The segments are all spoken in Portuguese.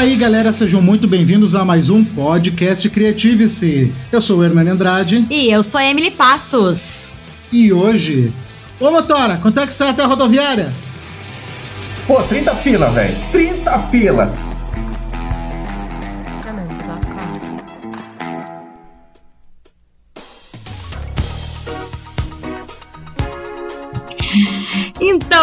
Fala aí, galera, sejam muito bem-vindos a mais um podcast Creative-se. Eu sou o Hernani Andrade. E eu sou a Emily Passos. E hoje. Ô, motora, quanto é que sai até a rodoviária? Pô, 30 pila, velho. 30 pila.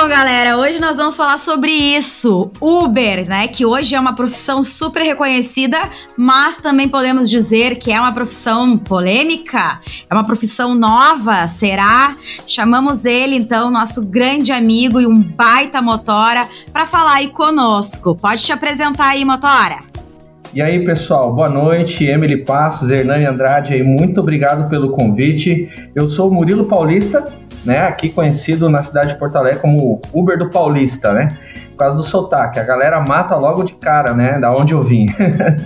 Galera, hoje nós vamos falar sobre isso. Uber, né? Que hoje é uma profissão super reconhecida, mas também podemos dizer que é uma profissão polêmica, é uma profissão nova, será? Chamamos ele, então, nosso grande amigo e um baita motora, para falar aí conosco. Pode te apresentar aí, motora? E aí, pessoal, boa noite. Emily Passos, Hernani Andrade aí, muito obrigado pelo convite. Eu sou o Murilo Paulista né? Aqui conhecido na cidade de Porto Alegre como Uber do Paulista, né? Por causa do sotaque. A galera mata logo de cara, né? Da onde eu vim.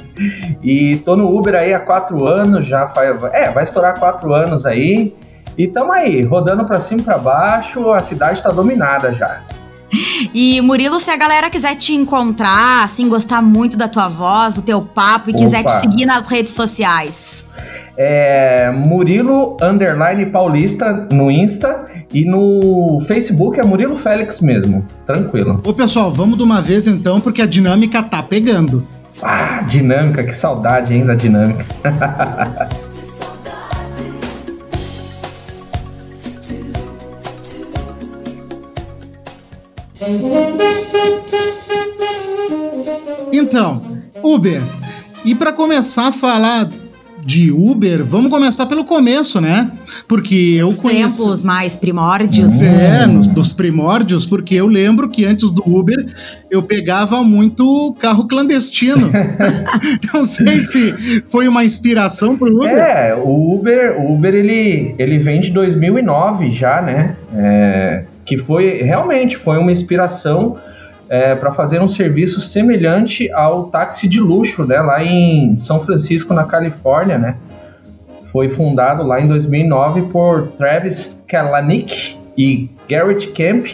e tô no Uber aí há quatro anos, já faz. É, vai estourar quatro anos aí. E tamo aí, rodando pra cima e pra baixo, a cidade tá dominada já. E Murilo, se a galera quiser te encontrar, assim, gostar muito da tua voz, do teu papo e Opa. quiser te seguir nas redes sociais. É Murilo Underline Paulista no Insta e no Facebook é Murilo Félix mesmo. Tranquilo. Ô pessoal, vamos de uma vez então, porque a dinâmica tá pegando. Ah, dinâmica, que saudade ainda da dinâmica. Então, Uber. E para começar a falar de Uber, vamos começar pelo começo, né? Porque eu Os conheço. tempos mais primórdios. É, nos, dos primórdios, porque eu lembro que antes do Uber eu pegava muito carro clandestino. Não sei se foi uma inspiração pro Uber. É, o Uber, o Uber ele, ele vem de 2009 já, né? É, que foi realmente foi uma inspiração é, para fazer um serviço semelhante ao táxi de luxo, né, lá em São Francisco, na Califórnia, né? Foi fundado lá em 2009 por Travis Kalanick e Garrett Camp,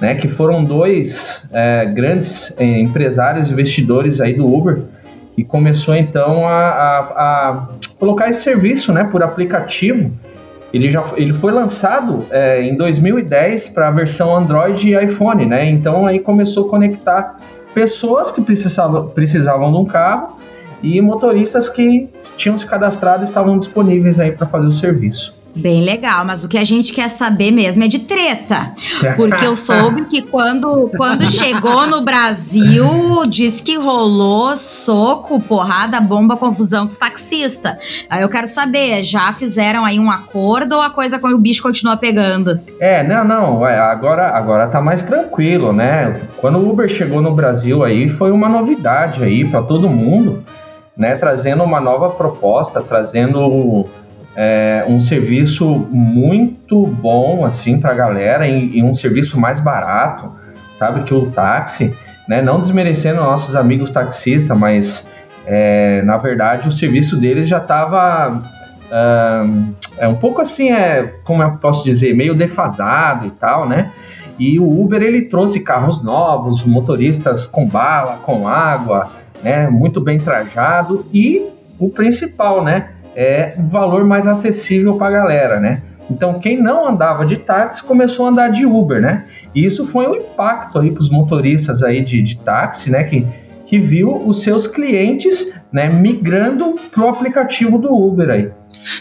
né, que foram dois é, grandes é, empresários investidores aí do Uber, e começou então a, a, a colocar esse serviço, né, por aplicativo ele já ele foi lançado é, em 2010 para a versão Android e iPhone, né? Então aí começou a conectar pessoas que precisavam, precisavam de um carro e motoristas que tinham se cadastrado e estavam disponíveis aí para fazer o serviço. Bem legal, mas o que a gente quer saber mesmo é de treta. Porque eu soube que quando, quando chegou no Brasil, disse que rolou soco, porrada, bomba, confusão com os taxistas. Aí eu quero saber, já fizeram aí um acordo ou a coisa com o bicho continua pegando? É, não, não, é, agora, agora tá mais tranquilo, né? Quando o Uber chegou no Brasil aí, foi uma novidade aí para todo mundo, né? Trazendo uma nova proposta, trazendo é, um serviço muito bom assim para a galera e, e, um serviço mais barato, sabe que o táxi, né? Não desmerecendo nossos amigos taxistas, mas é, na verdade o serviço deles já estava uh, é um pouco assim é como eu posso dizer meio defasado e tal, né? E o Uber ele trouxe carros novos, motoristas com bala, com água, né? Muito bem trajado e o principal, né? É um valor mais acessível para a galera, né? Então, quem não andava de táxi começou a andar de Uber, né? E isso foi um impacto aí para os motoristas aí de, de táxi, né? Que, que viu os seus clientes né, migrando para o aplicativo do Uber aí.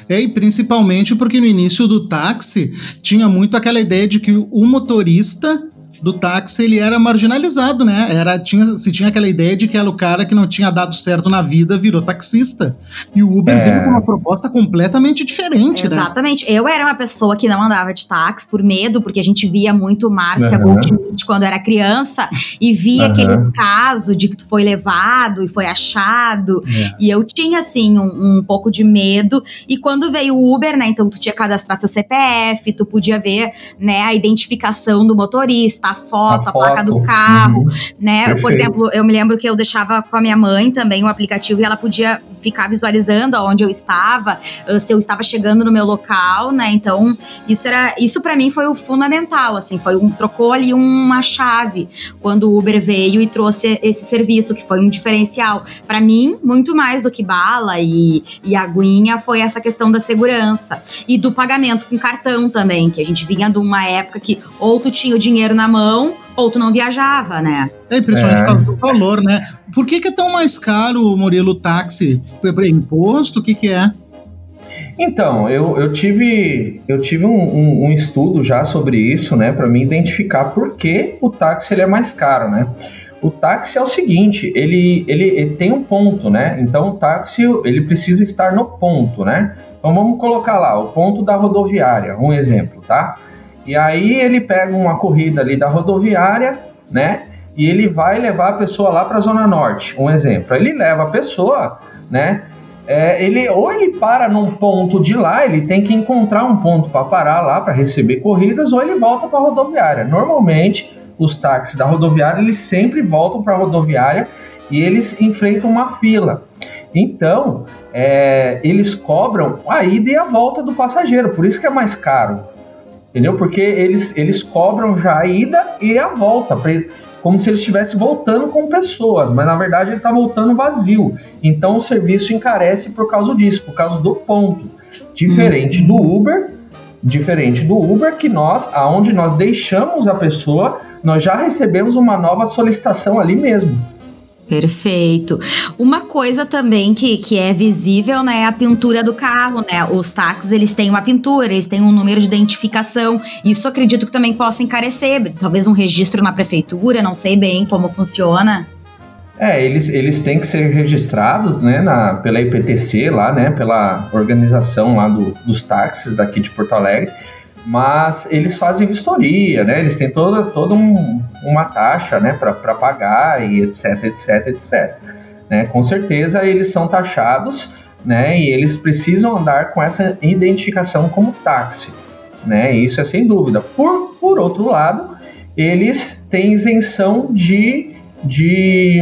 É, e principalmente porque no início do táxi tinha muito aquela ideia de que o motorista do táxi ele era marginalizado, né? Era, tinha, se tinha aquela ideia de que era o cara que não tinha dado certo na vida, virou taxista. E o Uber é. veio com uma proposta completamente diferente, né? Exatamente. Eu era uma pessoa que não andava de táxi por medo, porque a gente via muito Márcia uhum. Goldschmidt quando era criança e via uhum. aqueles casos de que tu foi levado e foi achado. É. E eu tinha, assim, um, um, pouco de medo. E quando veio o Uber, né? Então tu tinha cadastrado seu CPF, tu podia ver, né, a identificação do motorista, foto, a, a placa do carro, uhum. né? Perfeito. Por exemplo, eu me lembro que eu deixava com a minha mãe também o um aplicativo e ela podia ficar visualizando onde eu estava, ah, se eu estava chegando no meu local, né? Então, isso era isso para mim foi o fundamental, assim, foi um trocou ali uma chave quando o Uber veio e trouxe esse serviço que foi um diferencial para mim, muito mais do que bala e, e aguinha, foi essa questão da segurança e do pagamento com cartão também, que a gente vinha de uma época que ou tu tinha o dinheiro na mão ou tu não viajava, né? É, principalmente é. por causa do valor, né? Por que, que é tão mais caro, Murilo, o táxi? Imposto? O que, que é? Então, eu, eu tive, eu tive um, um, um estudo já sobre isso, né, para me identificar por que o táxi ele é mais caro, né? O táxi é o seguinte, ele, ele, ele, tem um ponto, né? Então o táxi ele precisa estar no ponto, né? Então vamos colocar lá o ponto da rodoviária, um exemplo, tá? E aí ele pega uma corrida ali da rodoviária, né? E ele vai levar a pessoa lá para a zona norte, um exemplo. Ele leva a pessoa, né? É, ele ou ele para num ponto de lá, ele tem que encontrar um ponto para parar lá para receber corridas, ou ele volta para a rodoviária. Normalmente os táxis da rodoviária eles sempre voltam para a rodoviária e eles enfrentam uma fila. Então é, eles cobram a ida e a volta do passageiro, por isso que é mais caro. Entendeu? Porque eles, eles cobram já a ida e a volta, como se ele estivesse voltando com pessoas, mas na verdade ele está voltando vazio. Então o serviço encarece por causa disso, por causa do ponto. Diferente do Uber, diferente do Uber, que nós, aonde nós deixamos a pessoa, nós já recebemos uma nova solicitação ali mesmo. Perfeito. Uma coisa também que, que é visível, né, é a pintura do carro, né? Os táxis, eles têm uma pintura, eles têm um número de identificação. Isso acredito que também possa encarecer. Talvez um registro na prefeitura, não sei bem como funciona. É, eles, eles têm que ser registrados, né, na, pela IPTC lá, né, pela organização lá do, dos táxis daqui de Porto Alegre mas eles fazem vistoria, né? Eles têm toda, toda um, uma taxa, né, para pagar e etc, etc, etc. Né? Com certeza eles são taxados, né? E eles precisam andar com essa identificação como táxi, né? Isso é sem dúvida. Por, por outro lado, eles têm isenção de de,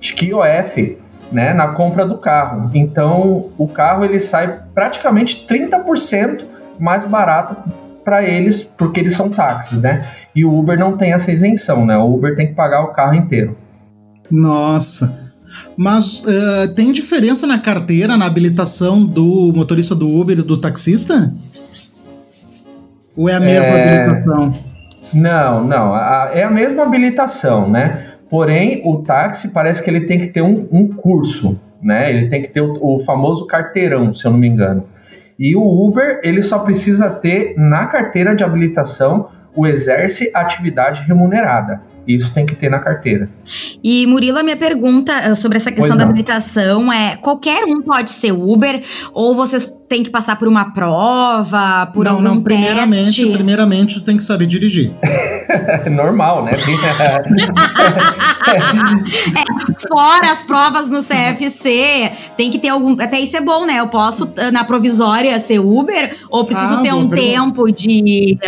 de QOF, né, na compra do carro. Então, o carro ele sai praticamente 30% mais barato para eles, porque eles são táxis, né? E o Uber não tem essa isenção, né? O Uber tem que pagar o carro inteiro. Nossa. Mas uh, tem diferença na carteira, na habilitação do motorista do Uber e do taxista? Ou é a mesma é... habilitação? Não, não. A, é a mesma habilitação, né? Porém, o táxi parece que ele tem que ter um, um curso, né? Ele tem que ter o, o famoso carteirão, se eu não me engano. E o Uber, ele só precisa ter na carteira de habilitação o exerce atividade remunerada. Isso tem que ter na carteira. E Murilo, a minha pergunta eh, sobre essa questão da habilitação é: qualquer um pode ser Uber ou vocês têm que passar por uma prova, por não, algum não, primeiramente, teste? primeiramente tem que saber dirigir. Normal, né? é, fora as provas no CFC, tem que ter algum. Até isso é bom, né? Eu posso, eh, na provisória, ser Uber ou preciso ah, ter um tempo de,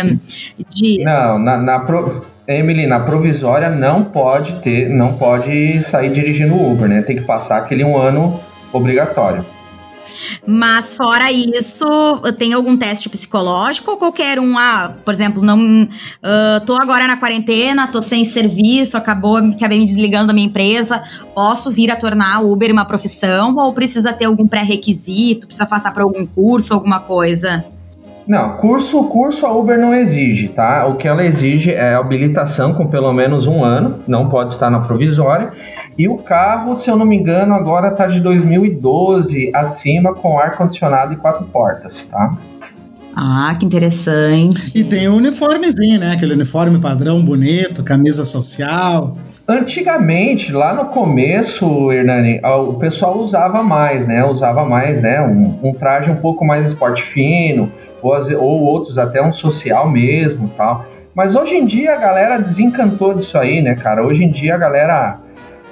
de. Não, na, na pro Emily, na provisória não pode ter, não pode sair dirigindo Uber, né? Tem que passar aquele um ano obrigatório. Mas fora isso, tem algum teste psicológico ou qualquer um? Ah, por exemplo, não uh, tô agora na quarentena, tô sem serviço, acabou, acabei me desligando da minha empresa. Posso vir a tornar o Uber uma profissão ou precisa ter algum pré-requisito? Precisa passar por algum curso, alguma coisa? Não, curso, curso a Uber não exige, tá? O que ela exige é habilitação com pelo menos um ano, não pode estar na provisória. E o carro, se eu não me engano, agora está de 2012 acima com ar-condicionado e quatro portas, tá? Ah, que interessante. E tem o um uniformezinho, né? Aquele uniforme padrão bonito, camisa social. Antigamente, lá no começo, Hernani, o pessoal usava mais, né? Usava mais, né? Um, um traje um pouco mais esporte fino, ou, ou outros até um social mesmo tal. Mas hoje em dia a galera desencantou disso aí, né, cara? Hoje em dia a galera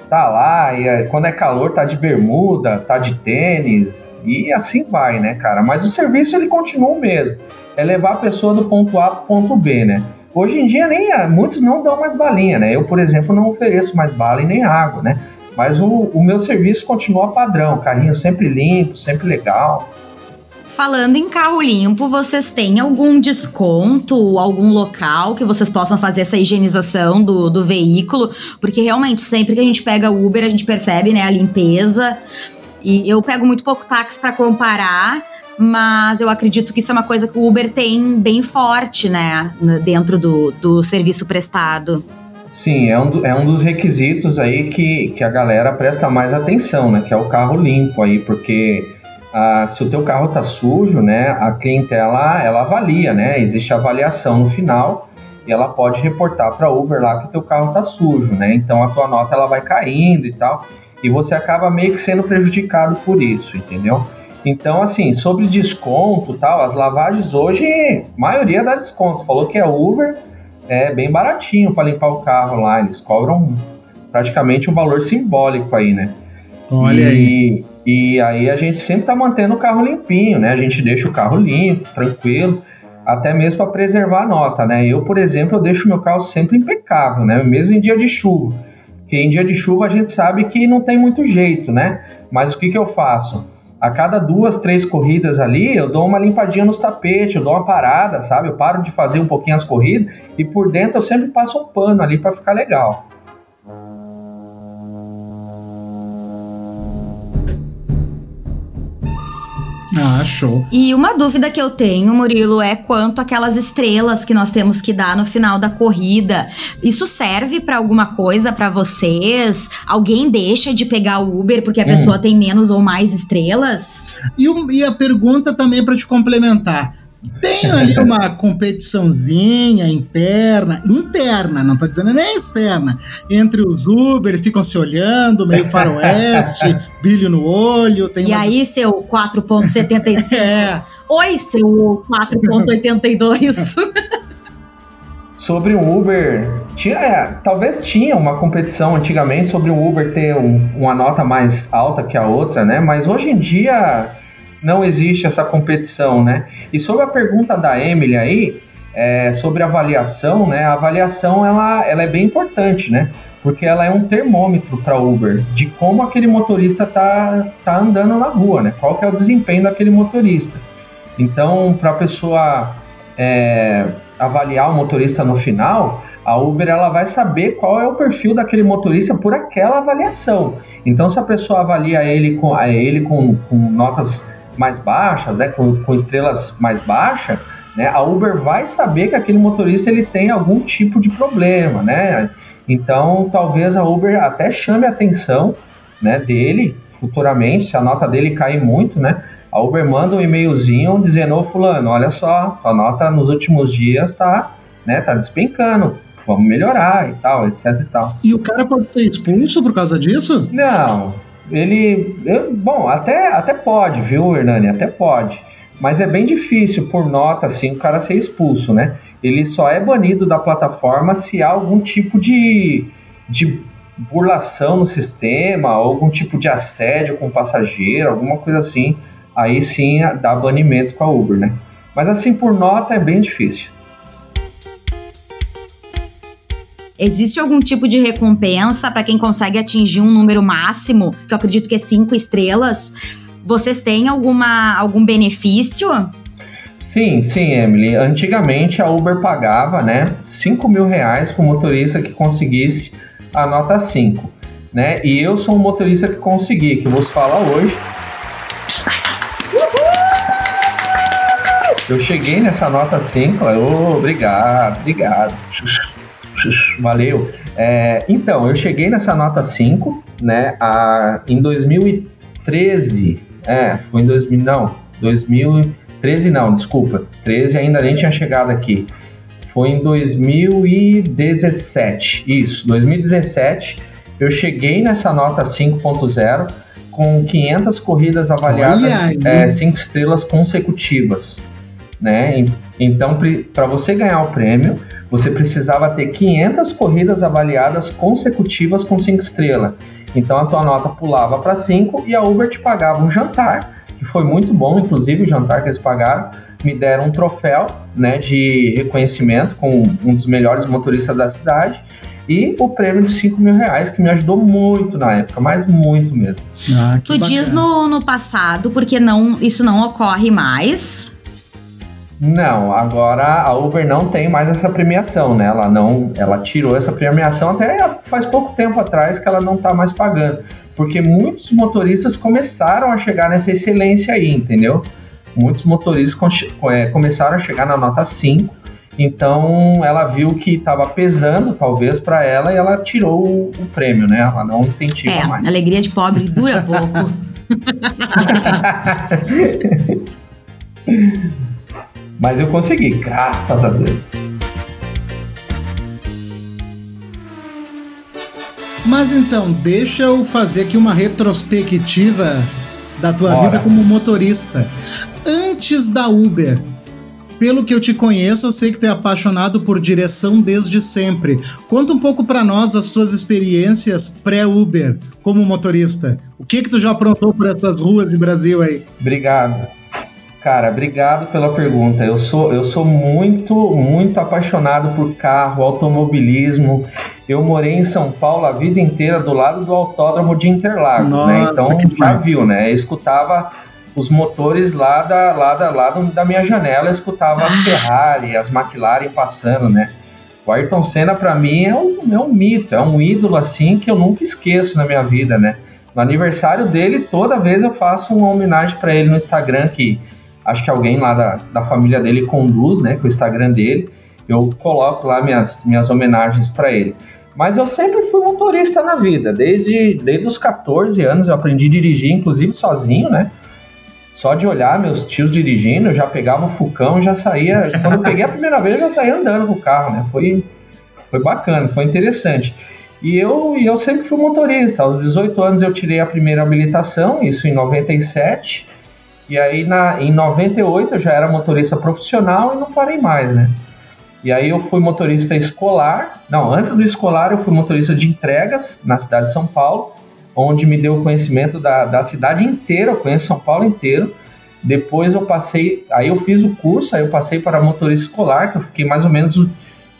tá lá e é, quando é calor tá de bermuda, tá de tênis e assim vai, né, cara? Mas o serviço ele continua o mesmo. É levar a pessoa do ponto A pro ponto B, né? Hoje em dia nem muitos não dão mais balinha, né? Eu, por exemplo, não ofereço mais bala e nem água, né? Mas o, o meu serviço continua padrão, carrinho sempre limpo, sempre legal. Falando em carro limpo, vocês têm algum desconto, algum local que vocês possam fazer essa higienização do, do veículo? Porque realmente, sempre que a gente pega Uber, a gente percebe né, a limpeza. E eu pego muito pouco táxi para comparar, mas eu acredito que isso é uma coisa que o Uber tem bem forte, né, dentro do, do serviço prestado. Sim, é um, é um dos requisitos aí que, que a galera presta mais atenção, né, que é o carro limpo aí, porque ah, se o teu carro tá sujo, né, a clientela, ela avalia, né, existe avaliação no final e ela pode reportar para Uber lá que teu carro tá sujo, né, então a tua nota ela vai caindo e tal, e você acaba meio que sendo prejudicado por isso, entendeu? Então, assim, sobre desconto tal, as lavagens hoje, maioria dá desconto. Falou que é Uber, é bem baratinho para limpar o carro lá. Eles cobram praticamente um valor simbólico aí, né? Olha e, aí. E aí a gente sempre tá mantendo o carro limpinho, né? A gente deixa o carro limpo, tranquilo, até mesmo para preservar a nota, né? Eu, por exemplo, eu deixo meu carro sempre impecável, né? Mesmo em dia de chuva. Porque em dia de chuva a gente sabe que não tem muito jeito, né? Mas o que, que eu faço? a cada duas, três corridas ali, eu dou uma limpadinha nos tapetes, eu dou uma parada, sabe? Eu paro de fazer um pouquinho as corridas e por dentro eu sempre passo um pano ali para ficar legal. Ah, show. E uma dúvida que eu tenho, Murilo, é quanto aquelas estrelas que nós temos que dar no final da corrida. Isso serve para alguma coisa para vocês? Alguém deixa de pegar o Uber porque a hum. pessoa tem menos ou mais estrelas? E, e a pergunta também para te complementar. Tem ali uma competiçãozinha interna, interna, não tô dizendo nem externa, entre os Uber, ficam se olhando, meio faroeste, brilho no olho. Tem e umas... aí, seu 4.75? é. Oi, seu 4.82. sobre o Uber, tinha, é, talvez tinha uma competição antigamente sobre o Uber ter um, uma nota mais alta que a outra, né? Mas hoje em dia não existe essa competição, né? E sobre a pergunta da Emily aí, é, sobre avaliação, né? A avaliação ela, ela é bem importante, né? Porque ela é um termômetro para Uber de como aquele motorista tá, tá andando na rua, né? Qual que é o desempenho daquele motorista. Então, para a pessoa é, avaliar o motorista no final, a Uber ela vai saber qual é o perfil daquele motorista por aquela avaliação. Então, se a pessoa avalia ele com, ele com, com notas mais baixas, né, com, com estrelas mais baixas, né, a Uber vai saber que aquele motorista ele tem algum tipo de problema, né? Então, talvez a Uber até chame a atenção, né, dele futuramente, se a nota dele cair muito, né? A Uber manda um e-mailzinho dizendo, ô fulano, olha só, a nota nos últimos dias tá, né, tá despencando, vamos melhorar e tal, etc e tal. E o cara pode ser expulso por causa disso? Não, ele. Eu, bom, até, até pode, viu, Hernani? Até pode. Mas é bem difícil, por nota, assim, o cara ser expulso, né? Ele só é banido da plataforma se há algum tipo de, de burlação no sistema, algum tipo de assédio com o passageiro, alguma coisa assim. Aí sim dá banimento com a Uber, né? Mas assim, por nota é bem difícil. Existe algum tipo de recompensa para quem consegue atingir um número máximo, que eu acredito que é cinco estrelas? Vocês têm alguma, algum benefício? Sim, sim, Emily. Antigamente a Uber pagava, né, 5 mil reais para o motorista que conseguisse a nota 5, né? E eu sou um motorista que consegui, que vos fala hoje. Eu cheguei nessa nota 5, oh, obrigado, obrigado. Valeu. É, então, eu cheguei nessa nota 5, né, a, em 2013. É, foi em 2000, não, 2013 não, desculpa. 13 ainda nem tinha chegado aqui. Foi em 2017. Isso, 2017 eu cheguei nessa nota 5.0 com 500 corridas avaliadas 5 é, estrelas consecutivas né? Então, para você ganhar o prêmio, você precisava ter 500 corridas avaliadas consecutivas com 5 estrelas. Então, a tua nota pulava para 5 e a Uber te pagava um jantar, que foi muito bom, inclusive o jantar que eles pagaram, me deram um troféu, né, de reconhecimento com um dos melhores motoristas da cidade e o prêmio de 5 mil reais, que me ajudou muito na época, mas muito mesmo. Ah, tu bacana. diz no, no passado, porque não, isso não ocorre mais. Não, agora a Uber não tem mais essa premiação, né? Ela não, ela tirou essa premiação até faz pouco tempo atrás que ela não tá mais pagando, porque muitos motoristas começaram a chegar nessa excelência aí, entendeu? Muitos motoristas é, começaram a chegar na nota 5 então ela viu que estava pesando, talvez, para ela e ela tirou o, o, prêmio, né? Ela não incentiva é, mais. Alegria de pobre dura pouco. Mas eu consegui, graças a Deus. Mas então, deixa eu fazer aqui uma retrospectiva da tua Bora. vida como motorista. Antes da Uber, pelo que eu te conheço, eu sei que tu é apaixonado por direção desde sempre. Conta um pouco para nós as tuas experiências pré-Uber como motorista. O que que tu já aprontou por essas ruas de Brasil aí? Obrigado. Cara, obrigado pela pergunta. Eu sou, eu sou muito, muito apaixonado por carro, automobilismo. Eu morei em São Paulo a vida inteira do lado do autódromo de Interlagos, né? Nossa, né? Então já viu, né? Eu escutava os motores lá da, lá da, lá da minha janela, eu escutava as ah. Ferrari, as McLaren passando, né? O Ayrton Senna, para mim, é um, é um mito, é um ídolo, assim, que eu nunca esqueço na minha vida, né? No aniversário dele, toda vez eu faço uma homenagem para ele no Instagram, que acho que alguém lá da, da família dele conduz, né, com o Instagram dele. Eu coloco lá minhas, minhas homenagens para ele. Mas eu sempre fui motorista na vida, desde, desde os 14 anos eu aprendi a dirigir, inclusive sozinho, né? Só de olhar meus tios dirigindo, eu já pegava o Fucão, já saía. Quando eu peguei a primeira vez, eu já saía andando com o carro, né? Foi, foi bacana, foi interessante. E eu, eu sempre fui motorista. Aos 18 anos eu tirei a primeira habilitação, isso em 97. E aí na, em 98 eu já era motorista profissional e não parei mais, né? E aí eu fui motorista escolar. Não, antes do escolar eu fui motorista de entregas na cidade de São Paulo onde me deu conhecimento da, da cidade inteira, eu conheço São Paulo inteiro. Depois eu passei, aí eu fiz o curso, aí eu passei para motorista escolar, que eu fiquei mais ou menos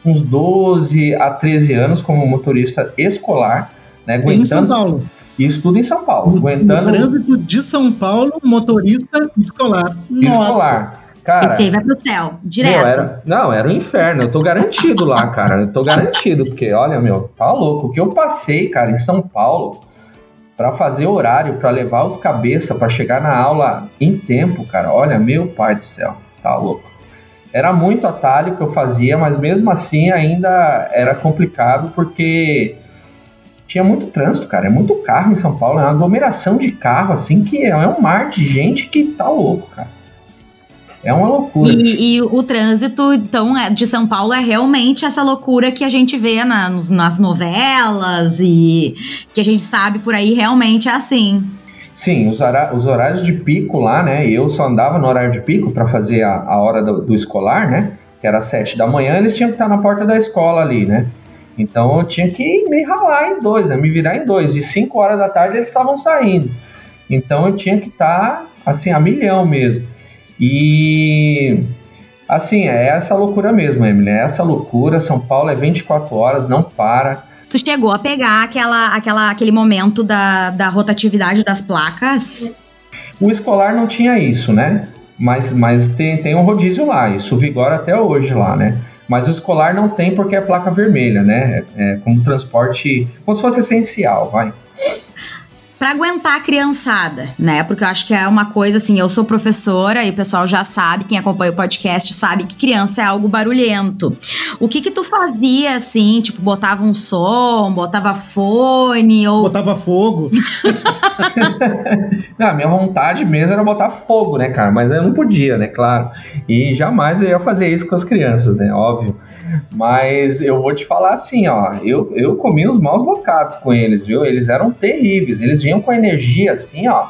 uns 12 a 13 anos como motorista escolar, né? Aguentando, em São Paulo. Isso tudo em São Paulo. No, aguentando... no trânsito de São Paulo, motorista escolar. Nossa. Escolar. Cara, Esse aí vai pro céu, direto. Meu, era, não, era um inferno. Eu tô garantido lá, cara. Eu tô garantido, porque, olha, meu, tá louco. O que eu passei, cara, em São Paulo, para fazer horário, para levar os cabeça, para chegar na aula em tempo, cara. Olha, meu pai do céu, tá louco. Era muito atalho que eu fazia, mas mesmo assim ainda era complicado porque tinha muito trânsito, cara. É muito carro em São Paulo, é uma aglomeração de carro assim que é um mar de gente que tá louco, cara. É uma loucura. E, e, o trânsito, então, é, de São Paulo é realmente essa loucura que a gente vê na, nas novelas e que a gente sabe por aí realmente é assim. Sim, os, os horários de pico lá, né? Eu só andava no horário de pico para fazer a, a hora do, do, escolar, né? Que era sete da manhã, eles tinham que estar na porta da escola ali, né? Então eu tinha que me ralar em dois, né? Me virar em dois. E cinco horas da tarde eles estavam saindo. Então eu tinha que estar, assim, a milhão mesmo. E assim, é essa loucura mesmo, Emily. É essa loucura. São Paulo é 24 horas, não para. Tu chegou a pegar aquela, aquela, aquele momento da, da rotatividade das placas? O escolar não tinha isso, né? Mas, mas tem, tem um rodízio lá, isso vigora até hoje lá, né? Mas o escolar não tem porque é placa vermelha, né? É, é como transporte, como se fosse essencial, vai para aguentar a criançada, né? Porque eu acho que é uma coisa assim, eu sou professora e o pessoal já sabe, quem acompanha o podcast sabe que criança é algo barulhento. O que que tu fazia assim, tipo, botava um som, botava fone ou botava fogo? não, a minha vontade mesmo era botar fogo, né, cara? Mas eu não podia, né, claro. E jamais eu ia fazer isso com as crianças, né? Óbvio. Mas eu vou te falar assim, ó, eu, eu comi os maus bocados com eles, viu? Eles eram terríveis. Eles vinham com energia assim, ó.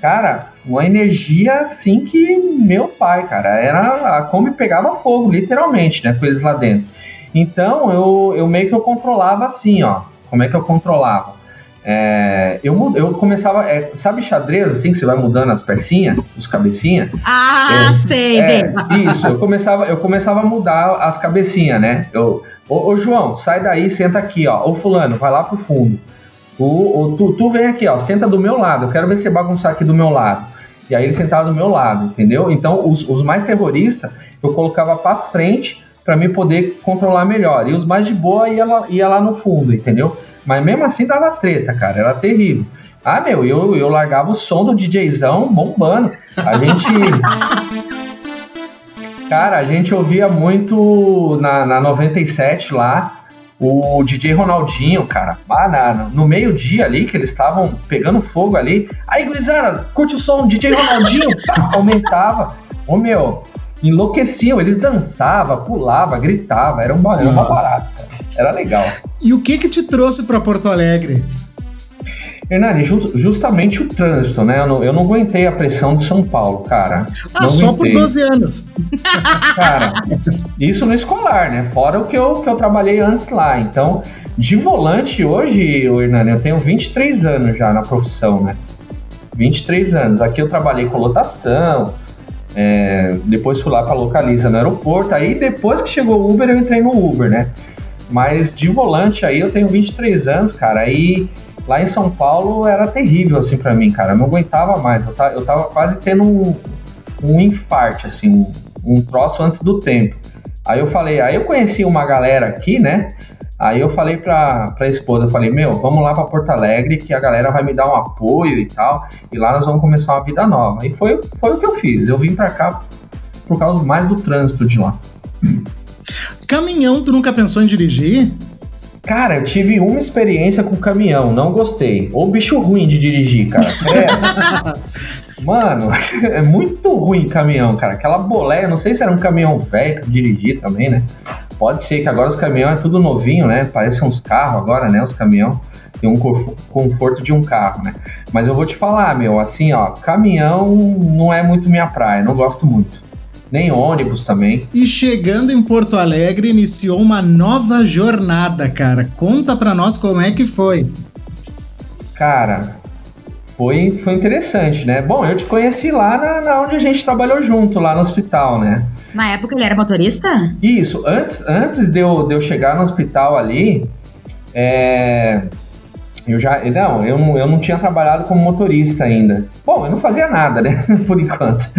Cara, uma energia assim que meu pai, cara, era a Kombi pegava fogo, literalmente, né, eles lá dentro. Então, eu, eu meio que eu controlava assim, ó. Como é que eu controlava? É, eu, eu começava, é, sabe xadrez, assim, que você vai mudando as pecinhas, os cabecinhas? Ah, é, sei! É, isso, eu começava, eu começava a mudar as cabecinhas, né? Eu, ô, ô, João, sai daí, senta aqui, ó. Ô fulano, vai lá pro fundo. O, o, tu, tu vem aqui, ó, senta do meu lado, eu quero ver você bagunçar aqui do meu lado. E aí ele sentava do meu lado, entendeu? Então, os, os mais terroristas, eu colocava para frente para mim poder controlar melhor. E os mais de boa ia lá, ia lá no fundo, entendeu? Mas mesmo assim dava treta, cara. Era terrível. Ah, meu, eu, eu largava o som do DJzão bombando. A gente. cara, a gente ouvia muito na, na 97 lá o DJ Ronaldinho, cara. Ah, na, no meio-dia ali, que eles estavam pegando fogo ali. Aí, gurizada, curte o som, DJ Ronaldinho, pá, aumentava. Ô, meu, enlouqueciam. Eles dançavam, pulavam, gritavam. Era uma, era uma barata, cara. Era legal. E o que que te trouxe para Porto Alegre? Hernani, justamente o trânsito, né? Eu não, eu não, aguentei a pressão de São Paulo, cara. Ah, não só aguentei. por 12 anos. Cara, isso no escolar, né? Fora o que eu, que eu trabalhei antes lá. Então, de volante hoje, Hernani, eu tenho 23 anos já na profissão, né? 23 anos. Aqui eu trabalhei com lotação, é, depois fui lá para Localiza no aeroporto. Aí depois que chegou o Uber, eu entrei no Uber, né? Mas de volante aí eu tenho 23 anos, cara. Aí lá em São Paulo era terrível, assim, para mim, cara. Eu não aguentava mais. Eu, eu tava quase tendo um, um infarte, assim, um, um troço antes do tempo. Aí eu falei, aí eu conheci uma galera aqui, né? Aí eu falei pra, pra esposa, eu falei, meu, vamos lá pra Porto Alegre que a galera vai me dar um apoio e tal, e lá nós vamos começar uma vida nova. E foi, foi o que eu fiz. Eu vim pra cá por causa mais do trânsito de lá. Caminhão, tu nunca pensou em dirigir? Cara, eu tive uma experiência com caminhão, não gostei. Ou bicho ruim de dirigir, cara. Mano, é muito ruim caminhão, cara. Aquela boleia, não sei se era um caminhão velho que dirigir também, né? Pode ser que agora os caminhões é tudo novinho, né? Parece uns carros agora, né? Os caminhão tem um conforto de um carro, né? Mas eu vou te falar, meu, assim, ó, caminhão não é muito minha praia, não gosto muito nem ônibus também. E chegando em Porto Alegre, iniciou uma nova jornada, cara. Conta pra nós como é que foi. Cara, foi, foi interessante, né? Bom, eu te conheci lá na, na onde a gente trabalhou junto, lá no hospital, né? Na época ele era motorista? Isso, antes, antes de, eu, de eu chegar no hospital ali, é, eu já. Não, eu não, eu não tinha trabalhado como motorista ainda. Bom, eu não fazia nada, né? Por enquanto.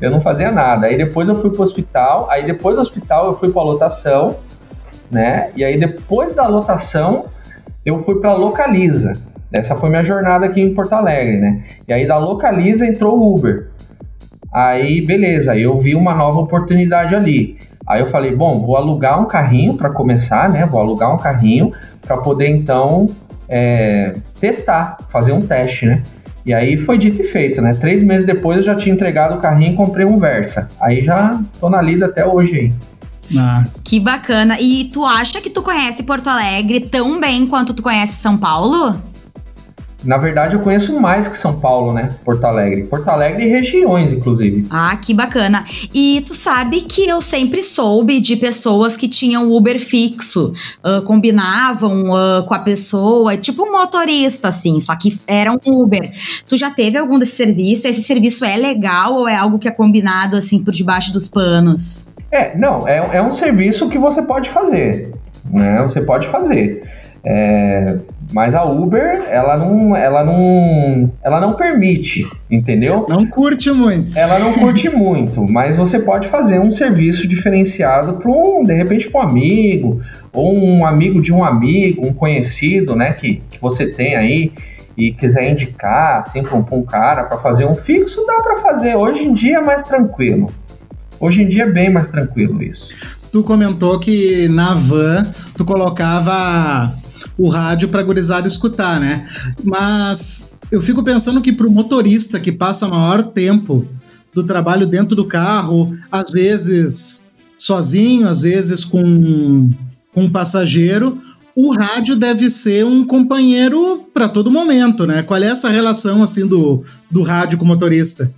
Eu não fazia nada. Aí depois eu fui pro hospital. Aí depois do hospital eu fui pra lotação, né? E aí depois da lotação eu fui pra Localiza. Essa foi minha jornada aqui em Porto Alegre, né? E aí da Localiza entrou o Uber. Aí, beleza, eu vi uma nova oportunidade ali. Aí eu falei, bom, vou alugar um carrinho para começar, né? Vou alugar um carrinho para poder então é, testar, fazer um teste, né? E aí foi dito e feito, né? Três meses depois eu já tinha entregado o carrinho e comprei um Versa. Aí já tô na lida até hoje aí. Ah. Que bacana. E tu acha que tu conhece Porto Alegre tão bem quanto tu conhece São Paulo? Na verdade, eu conheço mais que São Paulo, né? Porto Alegre. Porto Alegre e regiões, inclusive. Ah, que bacana. E tu sabe que eu sempre soube de pessoas que tinham Uber fixo, uh, combinavam uh, com a pessoa, tipo um motorista, assim, só que era um Uber. Tu já teve algum desse serviço? Esse serviço é legal ou é algo que é combinado, assim, por debaixo dos panos? É, não, é, é um serviço que você pode fazer, né? Você pode fazer. É, mas a Uber, ela não, ela não, ela não permite, entendeu? Não curte muito. Ela não curte muito, mas você pode fazer um serviço diferenciado para um, de repente, para um amigo ou um amigo de um amigo, um conhecido, né, que, que você tem aí e quiser indicar assim para um, um cara para fazer um fixo, dá para fazer. Hoje em dia é mais tranquilo. Hoje em dia é bem mais tranquilo isso. Tu comentou que na van tu colocava o rádio para gurizada escutar, né? Mas eu fico pensando que para o motorista que passa maior tempo do trabalho dentro do carro, às vezes sozinho, às vezes com, com um passageiro, o rádio deve ser um companheiro para todo momento, né? Qual é essa relação assim do, do rádio com o motorista?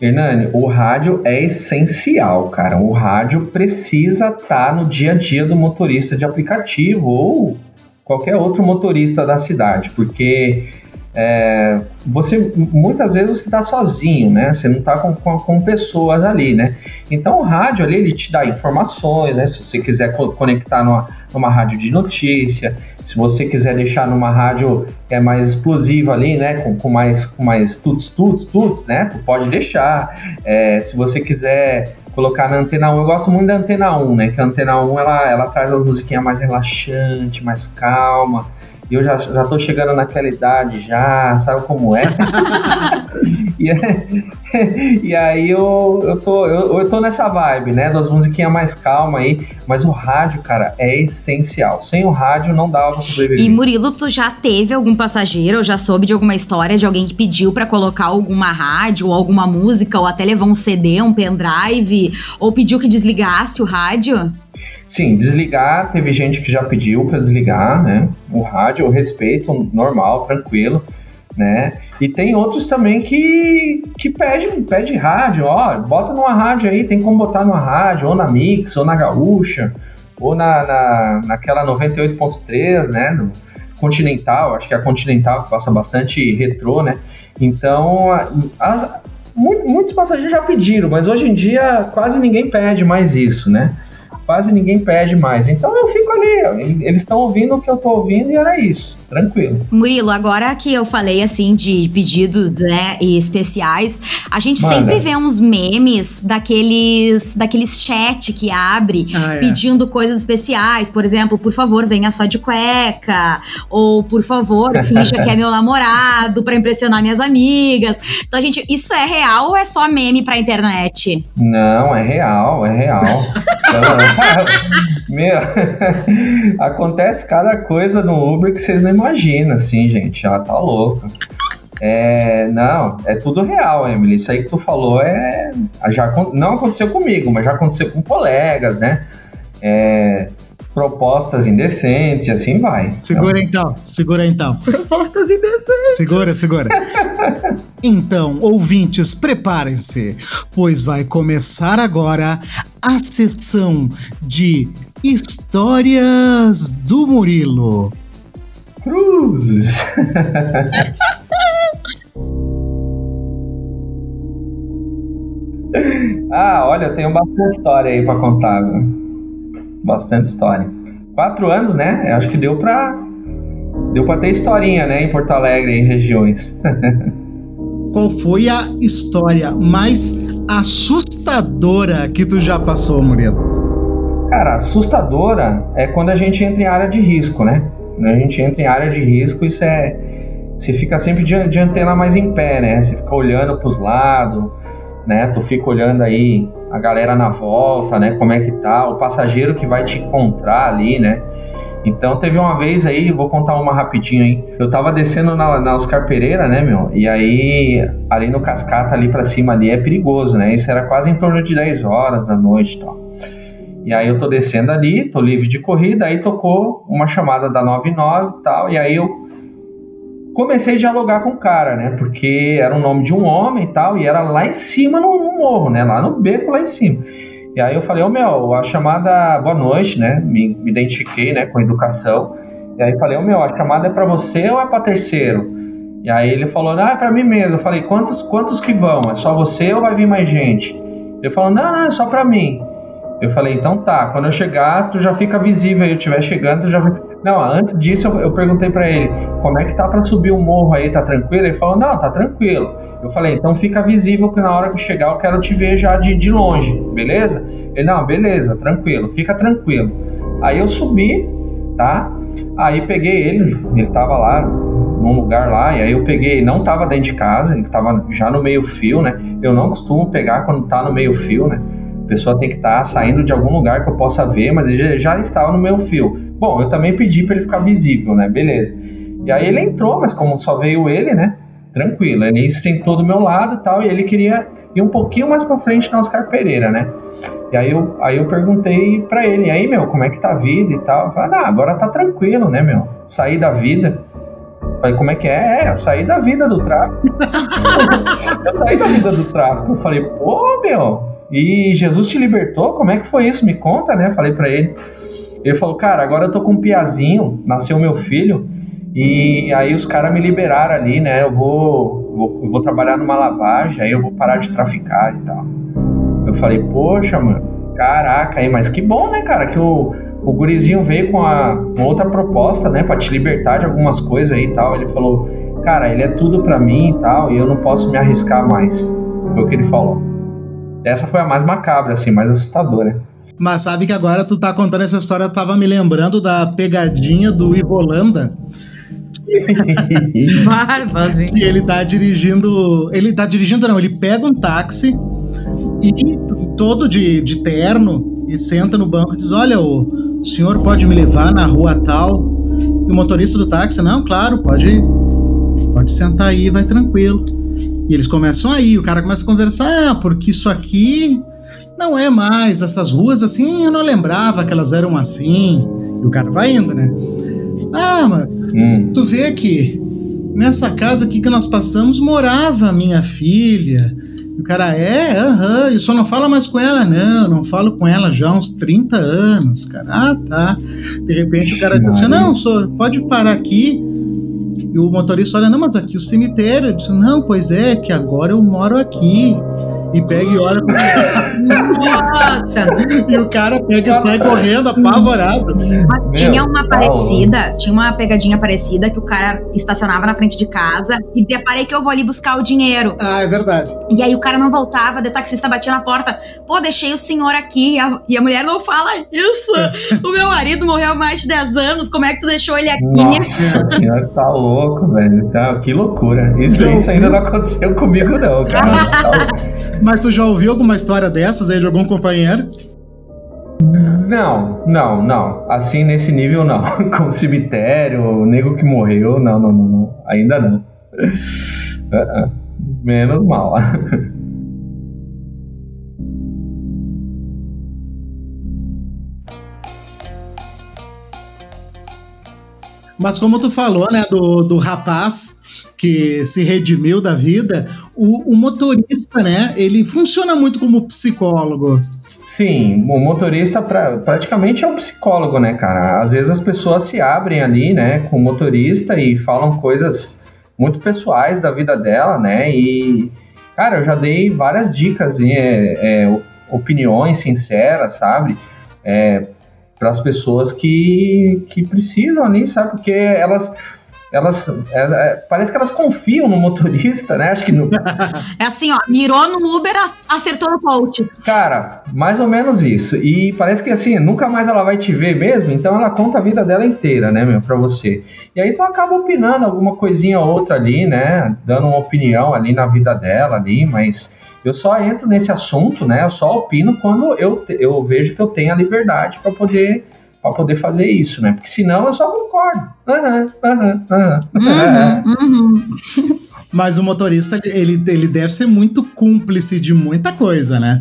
Hernani, o rádio é essencial, cara. O rádio precisa estar tá no dia a dia do motorista de aplicativo ou qualquer outro motorista da cidade, porque é, você muitas vezes você está sozinho, né? Você não está com, com, com, pessoas ali, né? Então o rádio ali ele te dá informações, né? Se você quiser co conectar numa, numa rádio de notícia, se você quiser deixar numa rádio é mais explosiva ali, né? Com, com mais com mais tuts tuts tuts, né? Tu pode deixar. É, se você quiser colocar na antena 1, eu gosto muito da antena 1, né? Que a antena 1 ela, ela traz as musiquinhas mais relaxante, mais calma e eu já, já tô chegando naquela idade já, sabe como é? e, e, aí eu, eu, tô, eu, eu tô nessa vibe, né? Das musiquinhas mais calma aí, mas o rádio, cara, é essencial. Sem o rádio não dava pra sobreviver. E Murilo, tu já teve algum passageiro, ou já soube de alguma história de alguém que pediu para colocar alguma rádio, ou alguma música, ou até levou um CD, um pendrive, ou pediu que desligasse o rádio? Sim, desligar, teve gente que já pediu para desligar, né? O rádio, eu respeito, normal, tranquilo, né? E tem outros também que, que pede, pede rádio, ó, bota numa rádio aí, tem como botar numa rádio, ou na Mix, ou na Gaúcha, ou na, na, naquela 98.3, né? No Continental, acho que é a Continental que passa bastante retrô, né? Então, as, muitos passageiros já pediram, mas hoje em dia quase ninguém pede mais isso, né? Quase ninguém pede mais. Então eu fico ali, eles estão ouvindo o que eu tô ouvindo e era isso, tranquilo. Murilo, agora que eu falei assim de pedidos, né, e especiais, a gente Manda. sempre vê uns memes daqueles daqueles chat que abre ah, é. pedindo coisas especiais, por exemplo, por favor, venha só de cueca, ou por favor, finja que é meu namorado para impressionar minhas amigas. Então, a gente, isso é real ou é só meme pra internet? Não, é real, é real. Meu, acontece cada coisa no Uber que vocês não imaginam, assim, gente. Ela tá louca. É, não, é tudo real, Emily. Isso aí que tu falou é. Já, não aconteceu comigo, mas já aconteceu com colegas, né? É, propostas indecentes e assim vai. Segura então, então segura então. Propostas indecentes. Segura, segura. então, ouvintes, preparem-se, pois vai começar agora a sessão de Histórias do Murilo. Cruzes. ah, olha, eu tenho bastante história aí para contar, viu? bastante história. Quatro anos, né? Eu acho que deu pra, deu pra ter historinha, né? Em Porto Alegre, em regiões. Qual foi a história mais assustadora que tu já passou, Murilo? Cara, assustadora é quando a gente entra em área de risco, né? Quando a gente entra em área de risco, isso é. Você fica sempre de, de antena mais em pé, né? Você fica olhando pros lados, né? Tu fica olhando aí a galera na volta, né? Como é que tá, o passageiro que vai te encontrar ali, né? Então teve uma vez aí, vou contar uma rapidinho aí. Eu tava descendo na, na Oscar Pereira, né, meu? E aí, ali no cascata, ali para cima ali é perigoso, né? Isso era quase em torno de 10 horas da noite e tal. E aí eu tô descendo ali, tô livre de corrida, aí tocou uma chamada da 99 e tal, e aí eu comecei a dialogar com o cara, né? Porque era o nome de um homem e tal, e era lá em cima no, no morro, né? Lá no beco, lá em cima. E aí eu falei, ô oh, meu, a chamada, boa noite, né? Me, me identifiquei, né, com educação. E aí falei, ô oh, meu, a chamada é para você ou é para terceiro? E aí ele falou, ah, é para mim mesmo. Eu falei, quantos, quantos que vão? É só você ou vai vir mais gente? Ele falou, não, não, é só para mim. Eu falei, então tá, quando eu chegar, tu já fica visível aí, eu estiver chegando, tu já Não, antes disso eu, eu perguntei para ele, como é que tá para subir o morro aí, tá tranquilo? Ele falou, não, tá tranquilo. Eu falei, então fica visível que na hora que chegar eu quero te ver já de, de longe, beleza? Ele, não, beleza, tranquilo, fica tranquilo. Aí eu subi, tá? Aí peguei ele, ele tava lá num lugar lá, e aí eu peguei, não tava dentro de casa, ele tava já no meio fio, né? Eu não costumo pegar quando tá no meio fio, né? A pessoa tem que estar tá saindo de algum lugar que eu possa ver, mas ele já, estava no meu fio. Bom, eu também pedi para ele ficar visível, né? Beleza. E aí ele entrou, mas como só veio ele, né? Tranquilo. Ele sentou do meu lado e tal, e ele queria ir um pouquinho mais para frente na Oscar Pereira, né? E aí eu, aí eu perguntei para ele, aí, meu, como é que tá a vida e tal? Eu falei, ah, agora tá tranquilo, né, meu? Sair da vida. Falei, como é que é? É, sair da vida do tráfico. eu saí da vida do tráfico. Eu falei, pô, meu, e Jesus te libertou? Como é que foi isso? Me conta, né? Falei para ele. ele falou, cara, agora eu tô com um piazinho, nasceu meu filho, e aí os caras me liberaram ali, né? Eu vou, vou, eu vou trabalhar numa lavagem, aí eu vou parar de traficar e tal. Eu falei, poxa, mano, caraca, aí, mas que bom, né, cara, que o, o gurizinho veio com a com outra proposta, né, pra te libertar de algumas coisas aí e tal. Ele falou, cara, ele é tudo pra mim e tal, e eu não posso me arriscar mais. Foi o que ele falou. Essa foi a mais macabra, assim, mais assustadora. Mas sabe que agora tu tá contando essa história, eu tava me lembrando da pegadinha do Ivolanda. Que ele tá dirigindo. Ele tá dirigindo, não, ele pega um táxi e todo de, de terno e senta no banco e diz: Olha, o senhor pode me levar na rua tal? E o motorista do táxi, não, claro, pode, pode sentar aí, vai tranquilo. E eles começam aí, o cara começa a conversar, ah, porque isso aqui não é mais, essas ruas assim, eu não lembrava que elas eram assim. E o cara vai indo, né? Ah, mas hum. tu vê que nessa casa aqui que nós passamos morava minha filha. E o cara, é, aham, -huh, só não fala mais com ela, não, não falo com ela já há uns 30 anos, cara. Ah, tá. De repente o cara diz assim, não, só pode parar aqui. E o motorista olha, não, mas aqui o cemitério. Eu disse, não, pois é, que agora eu moro aqui e pega e olha pra... Nossa! e o cara pega e sai correndo apavorado. Mas tinha uma parecida, tinha uma pegadinha parecida que o cara estacionava na frente de casa e dizia: parei que eu vou ali buscar o dinheiro. Ah, é verdade. E aí o cara não voltava, o taxista batia na porta: pô, deixei o senhor aqui. E a, e a mulher não fala isso. o meu marido morreu há mais de 10 anos, como é que tu deixou ele aqui? Nossa, o senhor tá louco, velho. Tá, que loucura. Isso, isso ainda não aconteceu comigo, não, cara. Tá mas tu já ouviu alguma história dessas aí de algum companheiro? Não, não, não. Assim, nesse nível, não. Com cemitério, o nego que morreu, não, não, não, não. Ainda não. Uh -uh. Menos mal. Mas como tu falou, né, do, do rapaz que se redimiu da vida, o, o, motorista, né, ele funciona muito como psicólogo. Sim, o motorista pra, praticamente é um psicólogo, né, cara? Às vezes as pessoas se abrem ali, né, com o motorista e falam coisas muito pessoais da vida dela, né? E, cara, eu já dei várias dicas, é, é, opiniões sinceras, sabe? É, para as pessoas que, que precisam ali, sabe? Porque elas elas é, é, parece que elas confiam no motorista, né? Acho que no... é assim, ó, mirou no Uber, acertou no coach. Cara, mais ou menos isso. E parece que assim, nunca mais ela vai te ver mesmo, então ela conta a vida dela inteira, né, meu, para você. E aí tu acaba opinando alguma coisinha ou outra ali, né, dando uma opinião ali na vida dela ali, mas eu só entro nesse assunto, né? Eu só opino quando eu, eu vejo que eu tenho a liberdade para poder para poder fazer isso, né? Porque senão eu só concordo. Uhum, uhum, uhum. Mas o motorista, ele, ele deve ser muito cúmplice de muita coisa, né?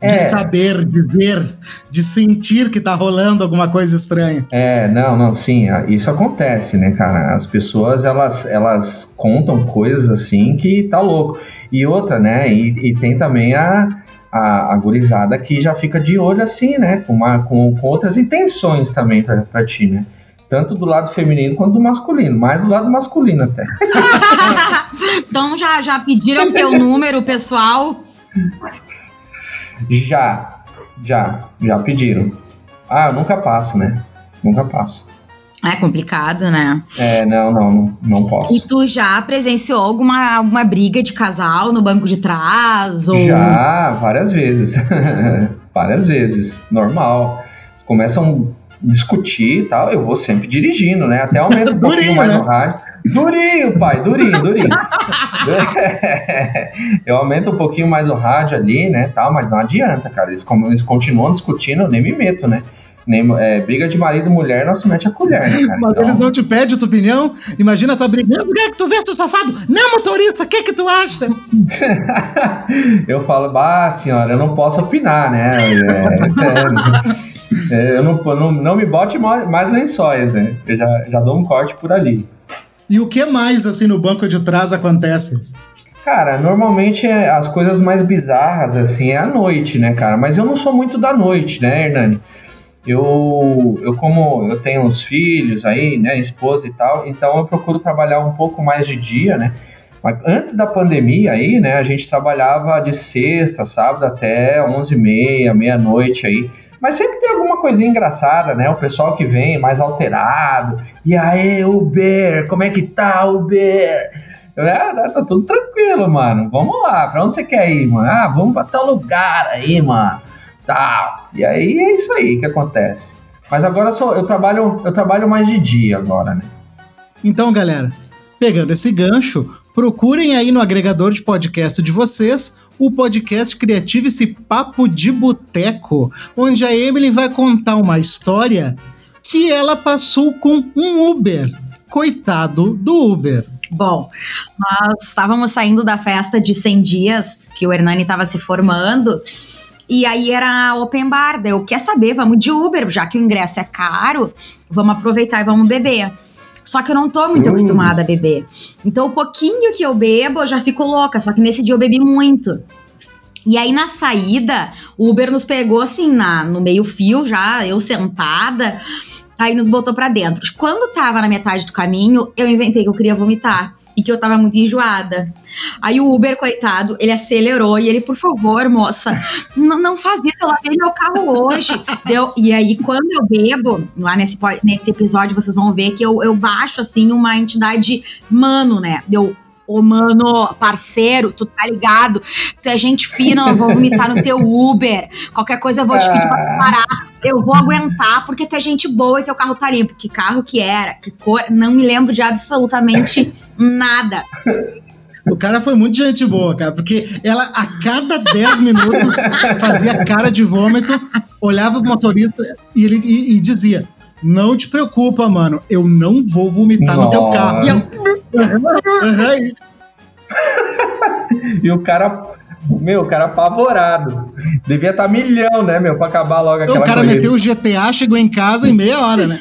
De é. saber, de ver, de sentir que tá rolando alguma coisa estranha. É, não, não, sim, isso acontece, né, cara? As pessoas, elas, elas contam coisas assim que tá louco. E outra, né, e, e tem também a, a, a gurizada que já fica de olho assim, né? Com, uma, com, com outras intenções também pra, pra ti, né? Tanto do lado feminino quanto do masculino, mais do lado masculino até. então já, já pediram teu número, pessoal? Já, já, já pediram. Ah, eu nunca passo, né? Nunca passo. É complicado, né? É, não, não, não, não posso. E tu já presenciou alguma, alguma briga de casal no banco de trás? Ou... Já, várias vezes. várias vezes. Normal. Eles começam a discutir e tal, eu vou sempre dirigindo, né? Até aumenta um pouquinho mais né? o rádio. Durinho, pai, durinho, durinho. eu aumento um pouquinho mais o rádio ali, né, tal, mas não adianta, cara. Eles, eles continuam discutindo, eu nem me meto, né? Nem, é, briga de marido e mulher não se mete a colher, né, cara? Mas então... eles não te pedem a tua opinião? Imagina, tá brigando, o que é que tu vê, seu safado? Não, motorista, o que é que tu acha? eu falo, bah, senhora, eu não posso opinar, né? É, sério. É, eu não, não, não me bote mais lençóis, né? Eu já, já dou um corte por ali. E o que mais, assim, no banco de trás acontece? Cara, normalmente é, as coisas mais bizarras, assim, é à noite, né, cara? Mas eu não sou muito da noite, né, Hernani? Eu, eu como eu tenho uns filhos aí, né, esposa e tal, então eu procuro trabalhar um pouco mais de dia, né? Mas antes da pandemia aí, né, a gente trabalhava de sexta, sábado até 11h30, meia-noite aí. Mas sempre tem alguma coisinha engraçada, né? O pessoal que vem mais alterado. E aí, Uber, como é que tá, Uber? Eu, ah, tá tudo tranquilo, mano. Vamos lá, pra onde você quer ir, mano? Ah, vamos pra tal lugar aí, mano. Tá. E aí é isso aí que acontece. Mas agora eu, sou, eu trabalho, eu trabalho mais de dia agora, né? Então, galera, pegando esse gancho, procurem aí no agregador de podcast de vocês o podcast criativo, esse papo de boteco, onde a Emily vai contar uma história que ela passou com um Uber. Coitado do Uber. Bom, nós estávamos saindo da festa de 100 dias, que o Hernani estava se formando, e aí era open bar. Daí eu quer saber, vamos de Uber, já que o ingresso é caro, vamos aproveitar e vamos beber. Só que eu não tô muito acostumada a beber. Então, o pouquinho que eu bebo, eu já fico louca. Só que nesse dia eu bebi muito. E aí, na saída, o Uber nos pegou assim, na, no meio-fio já, eu sentada, aí nos botou para dentro. Quando tava na metade do caminho, eu inventei que eu queria vomitar e que eu tava muito enjoada. Aí o Uber, coitado, ele acelerou e ele, por favor, moça, não faz isso, eu lavei meu carro hoje. Deu, e aí, quando eu bebo, lá nesse, nesse episódio, vocês vão ver que eu, eu baixo, assim, uma entidade mano, né? Deu Ô, mano, parceiro, tu tá ligado? Tu é gente fina, eu vou vomitar no teu Uber. Qualquer coisa eu vou te pedir pra parar. Eu vou aguentar porque tu é gente boa e teu carro tá limpo. Que carro que era? Que cor? Não me lembro de absolutamente nada. O cara foi muito gente boa, cara, porque ela a cada 10 minutos fazia cara de vômito, olhava o motorista e ele e, e dizia: Não te preocupa, mano, eu não vou vomitar Nossa. no teu carro. E eu, e o cara, meu, o cara apavorado. Devia estar tá milhão, né, meu, pra acabar logo aquela O cara corrida. meteu o GTA, chegou em casa em meia hora, né?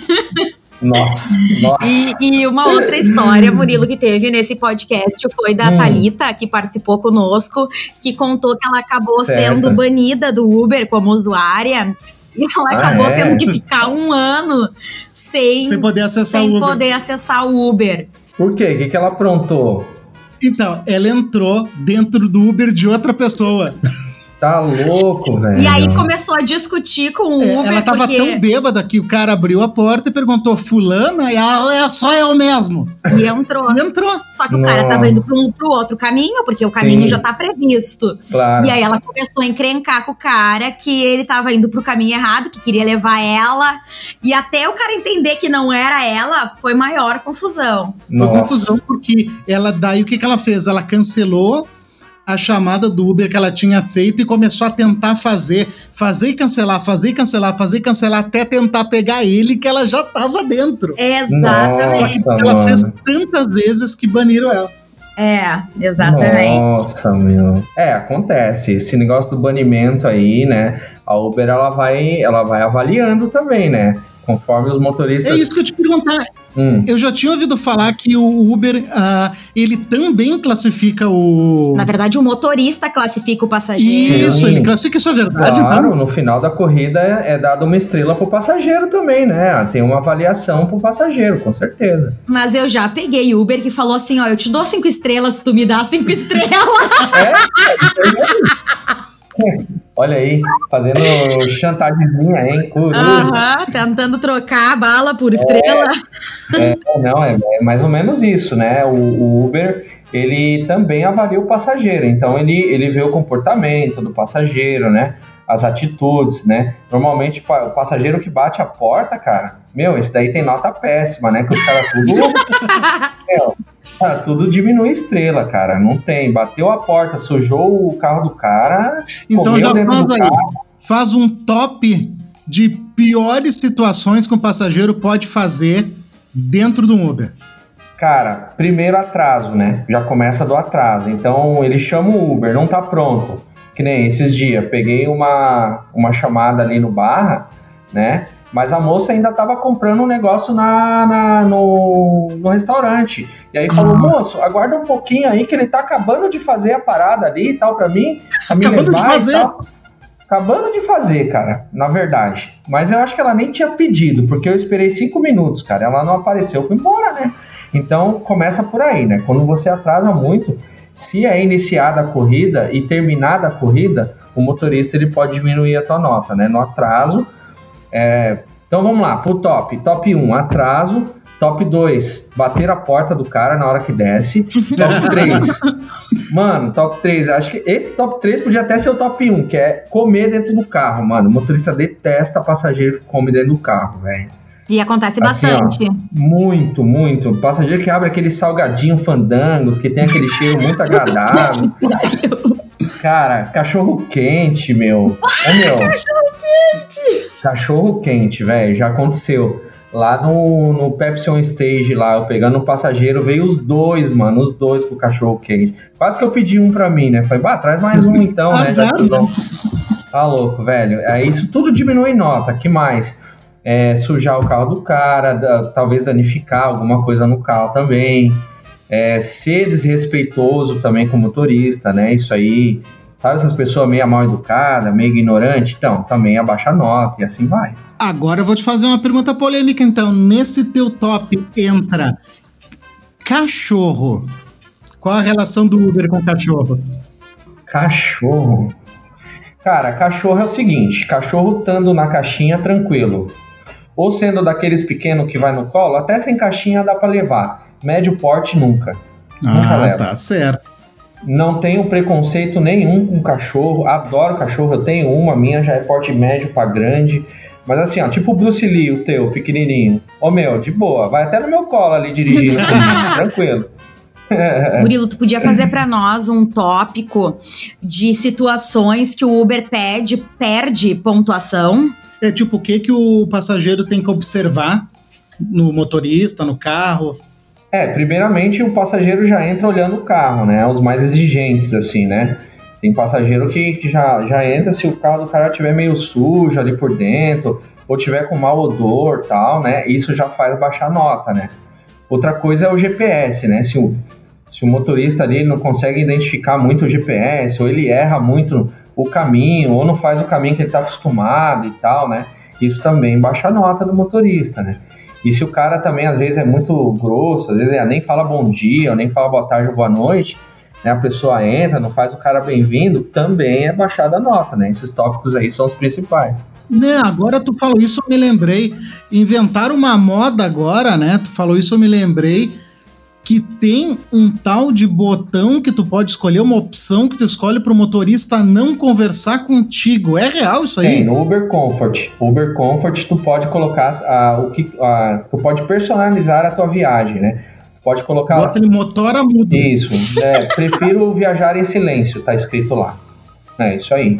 Nossa, nossa. E, e, uma outra história, Murilo, que teve nesse podcast foi da hum. Thalita, que participou conosco, que contou que ela acabou certo. sendo banida do Uber como usuária. E ela ah, acabou é? tendo que ficar um ano sem, sem poder acessar sem o Uber. poder acessar o Uber. Por quê? O que, que ela aprontou? Então, ela entrou dentro do Uber de outra pessoa. Tá louco, velho. E aí começou a discutir com o é, Uber. ela tava porque... tão bêbada que o cara abriu a porta e perguntou: Fulana? E ela, é só eu mesmo. E entrou. E entrou. Só que o Nossa. cara tava indo pro, um, pro outro caminho, porque o caminho Sim. já tá previsto. Claro. E aí ela começou a encrencar com o cara que ele tava indo pro caminho errado, que queria levar ela. E até o cara entender que não era ela, foi maior confusão. Nossa. Foi confusão porque ela daí o que, que ela fez? Ela cancelou a chamada do Uber que ela tinha feito e começou a tentar fazer, fazer e cancelar, fazer e cancelar, fazer e cancelar, até tentar pegar ele que ela já estava dentro. Exatamente. Nossa, ela mano. fez tantas vezes que baniram ela. É, exatamente. Nossa, meu. É, acontece. Esse negócio do banimento aí, né? A Uber ela vai, ela vai avaliando também, né? Conforme os motoristas. É isso que eu te perguntar. Hum. Eu já tinha ouvido falar que o Uber, uh, ele também classifica o... Na verdade, o motorista classifica o passageiro. Isso, ele classifica, isso é verdade. Claro, mano. no final da corrida é, é dado uma estrela pro passageiro também, né? Tem uma avaliação pro passageiro, com certeza. Mas eu já peguei Uber que falou assim, ó, eu te dou cinco estrelas se tu me dá cinco estrelas. é, Olha aí, fazendo chantagemzinha, hein? Aham, tentando trocar a bala por estrela. É, é não, é, é, mais ou menos isso, né? O, o, Uber, ele também avalia o passageiro, então ele, ele vê o comportamento do passageiro, né? As atitudes, né? Normalmente, o passageiro que bate a porta, cara, meu, esse daí tem nota péssima, né? Que os caras tudo. meu, ah, tudo diminui estrela, cara. Não tem. Bateu a porta, sujou o carro do cara. Então já faz aí. Carro. Faz um top de piores situações que um passageiro pode fazer dentro do Uber. Cara, primeiro atraso, né? Já começa do atraso. Então ele chama o Uber, não tá pronto. Que nem esses dias, peguei uma, uma chamada ali no barra, né? Mas a moça ainda estava comprando um negócio na, na no, no, restaurante. E aí falou, ah. moço, aguarda um pouquinho aí que ele tá acabando de fazer a parada ali e tal para mim. Pra me acabando de fazer. acabando de fazer, cara, na verdade. Mas eu acho que ela nem tinha pedido, porque eu esperei cinco minutos, cara. Ela não apareceu, eu fui embora, né? Então começa por aí, né? Quando você atrasa muito, se é iniciada a corrida e terminada a corrida, o motorista ele pode diminuir a tua nota, né? No atraso. É... Então vamos lá, pro top. Top 1, atraso. Top 2, bater a porta do cara na hora que desce. Top 3. mano, top 3. Acho que esse top 3 podia até ser o top 1, que é comer dentro do carro, mano. O motorista detesta passageiro que come dentro do carro, velho. E acontece assim, bastante. Ó, muito, muito. Passageiro que abre aquele salgadinho fandangos, que tem aquele cheiro muito agradável. Cara, cachorro quente, meu. É meu. Cachorro quente! Cachorro quente, velho. Já aconteceu. Lá no, no Pepsi on Stage, lá, eu pegando um passageiro, veio os dois, mano, os dois com o cachorro quente. Quase que eu pedi um pra mim, né? Falei, bah, traz mais um então, né? Tá louco, velho. É, isso tudo diminui nota. que mais? É, sujar o carro do cara, da, talvez danificar alguma coisa no carro também. É, ser desrespeitoso também com o motorista, né? Isso aí. Sabe essas pessoas meio mal educadas, meio ignorante? Então, também abaixa a nota e assim vai. Agora eu vou te fazer uma pergunta polêmica, então. Nesse teu top entra cachorro. Qual a relação do Uber com cachorro? Cachorro. Cara, cachorro é o seguinte: cachorro estando na caixinha tranquilo. Ou sendo daqueles pequenos que vai no colo, até sem caixinha dá para levar. Médio porte nunca. Ah, nunca leva. tá certo. Não tenho preconceito nenhum com cachorro. Adoro cachorro. Eu tenho uma, minha já é porte médio para grande. Mas assim, ó, tipo o Bruce Lee, o teu, pequenininho. Ô meu, de boa, vai até no meu colo ali dirigindo comigo, tranquilo. Murilo, tu podia fazer para nós um tópico de situações que o Uber pede, perde pontuação? É tipo, o que, que o passageiro tem que observar no motorista, no carro? É, primeiramente o passageiro já entra olhando o carro, né? Os mais exigentes, assim, né? Tem passageiro que, que já, já entra se o carro do cara estiver meio sujo ali por dentro, ou tiver com mau odor tal, né? Isso já faz baixar a nota, né? Outra coisa é o GPS, né? Se o, se o motorista ali não consegue identificar muito o GPS, ou ele erra muito o caminho, ou não faz o caminho que ele está acostumado e tal, né? Isso também baixa a nota do motorista, né? E se o cara também às vezes é muito grosso, às vezes nem fala bom dia, nem fala boa tarde ou boa noite, né, a pessoa entra, não faz o cara bem-vindo, também é baixada a nota, né? Esses tópicos aí são os principais. Né, agora tu falou isso, eu me lembrei. Inventaram uma moda agora, né? Tu falou isso, eu me lembrei que tem um tal de botão que tu pode escolher, uma opção que tu escolhe para o motorista não conversar contigo. É real isso aí? Tem, no Uber Comfort. Uber Comfort, tu pode colocar uh, o que, uh, tu pode personalizar a tua viagem, né? Pode colocar. Bota ele motora mudo. Isso. É, prefiro viajar em silêncio, tá escrito lá. É isso aí.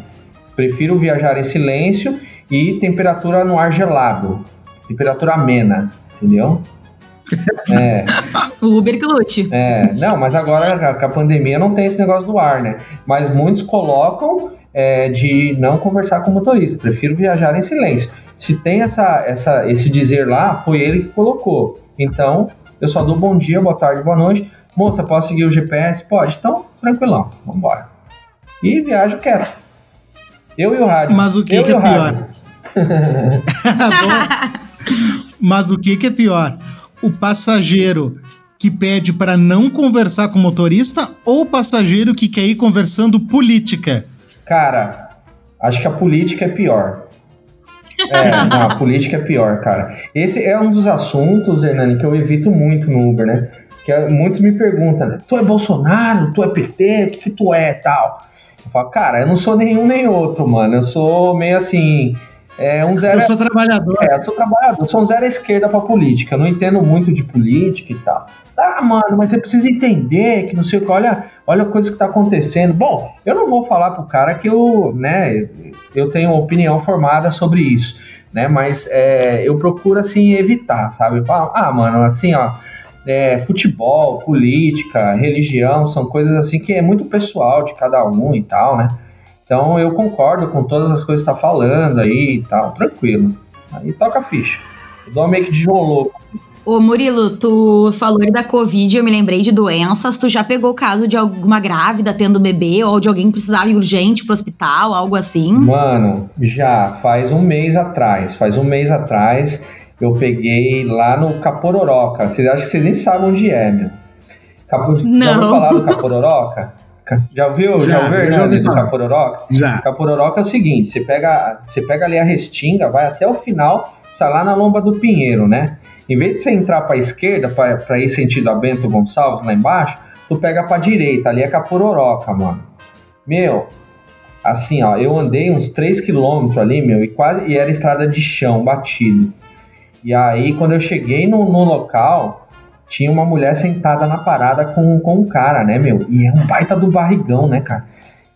Prefiro viajar em silêncio e temperatura no ar gelado. Temperatura amena, entendeu? É. o Uber que lute. É, não, mas agora com a pandemia não tem esse negócio do ar, né? Mas muitos colocam é, de não conversar com o motorista. Prefiro viajar em silêncio. Se tem essa, essa, esse dizer lá, foi ele que colocou. Então, eu só dou bom dia, boa tarde, boa noite. Moça, posso seguir o GPS? Pode. Então, tranquilão, vambora. E viajo quieto. Eu e o rádio. Mas o que, eu que é pior? Mas o que, que é pior? O passageiro que pede para não conversar com o motorista ou o passageiro que quer ir conversando política? Cara, acho que a política é pior. É, não, a política é pior, cara. Esse é um dos assuntos, Hernani, que eu evito muito no Uber, né? Que é, muitos me perguntam, né? Tu é Bolsonaro? Tu é PT? O que, que tu é tal? Eu falo, cara, eu não sou nenhum nem outro, mano. Eu sou meio assim. É um zero. Eu sou trabalhador. É, eu sou trabalhador. Eu sou um zero à esquerda pra política. Eu não entendo muito de política e tal. Ah, mano, mas você precisa entender que não sei o que, olha, olha a coisa que tá acontecendo. Bom, eu não vou falar pro cara que eu, né, eu tenho opinião formada sobre isso, né, mas é, eu procuro, assim, evitar, sabe? Ah, mano, assim, ó, é, futebol, política, religião, são coisas assim que é muito pessoal de cada um e tal, né? Então eu concordo com todas as coisas que tá falando aí e tal, tranquilo. Aí toca a ficha. Eu dou meio que de João Louco. Ô Murilo, tu falou da Covid, eu me lembrei de doenças. Tu já pegou o caso de alguma grávida tendo bebê ou de alguém que precisava ir urgente pro hospital, algo assim? Mano, já faz um mês atrás. Faz um mês atrás eu peguei lá no Capororoca. Vocês acham que vocês nem sabem onde é, meu? Capo... Não. Já ouviu falar do Capororoca? Já viu? Já, já ouviu, já ouvi do Capororoca? Já. Capororoca é o seguinte: você pega, você pega ali a restinga, vai até o final, sai lá na lomba do Pinheiro, né? Em vez de você entrar para a esquerda, para ir sentido a Bento Gonçalves lá embaixo, tu pega para direita, ali é Capuroroca, mano. Meu, assim, ó, eu andei uns 3 km ali, meu, e quase e era estrada de chão, batido. E aí, quando eu cheguei no, no local, tinha uma mulher sentada na parada com, com um cara, né, meu? E é um baita do barrigão, né, cara?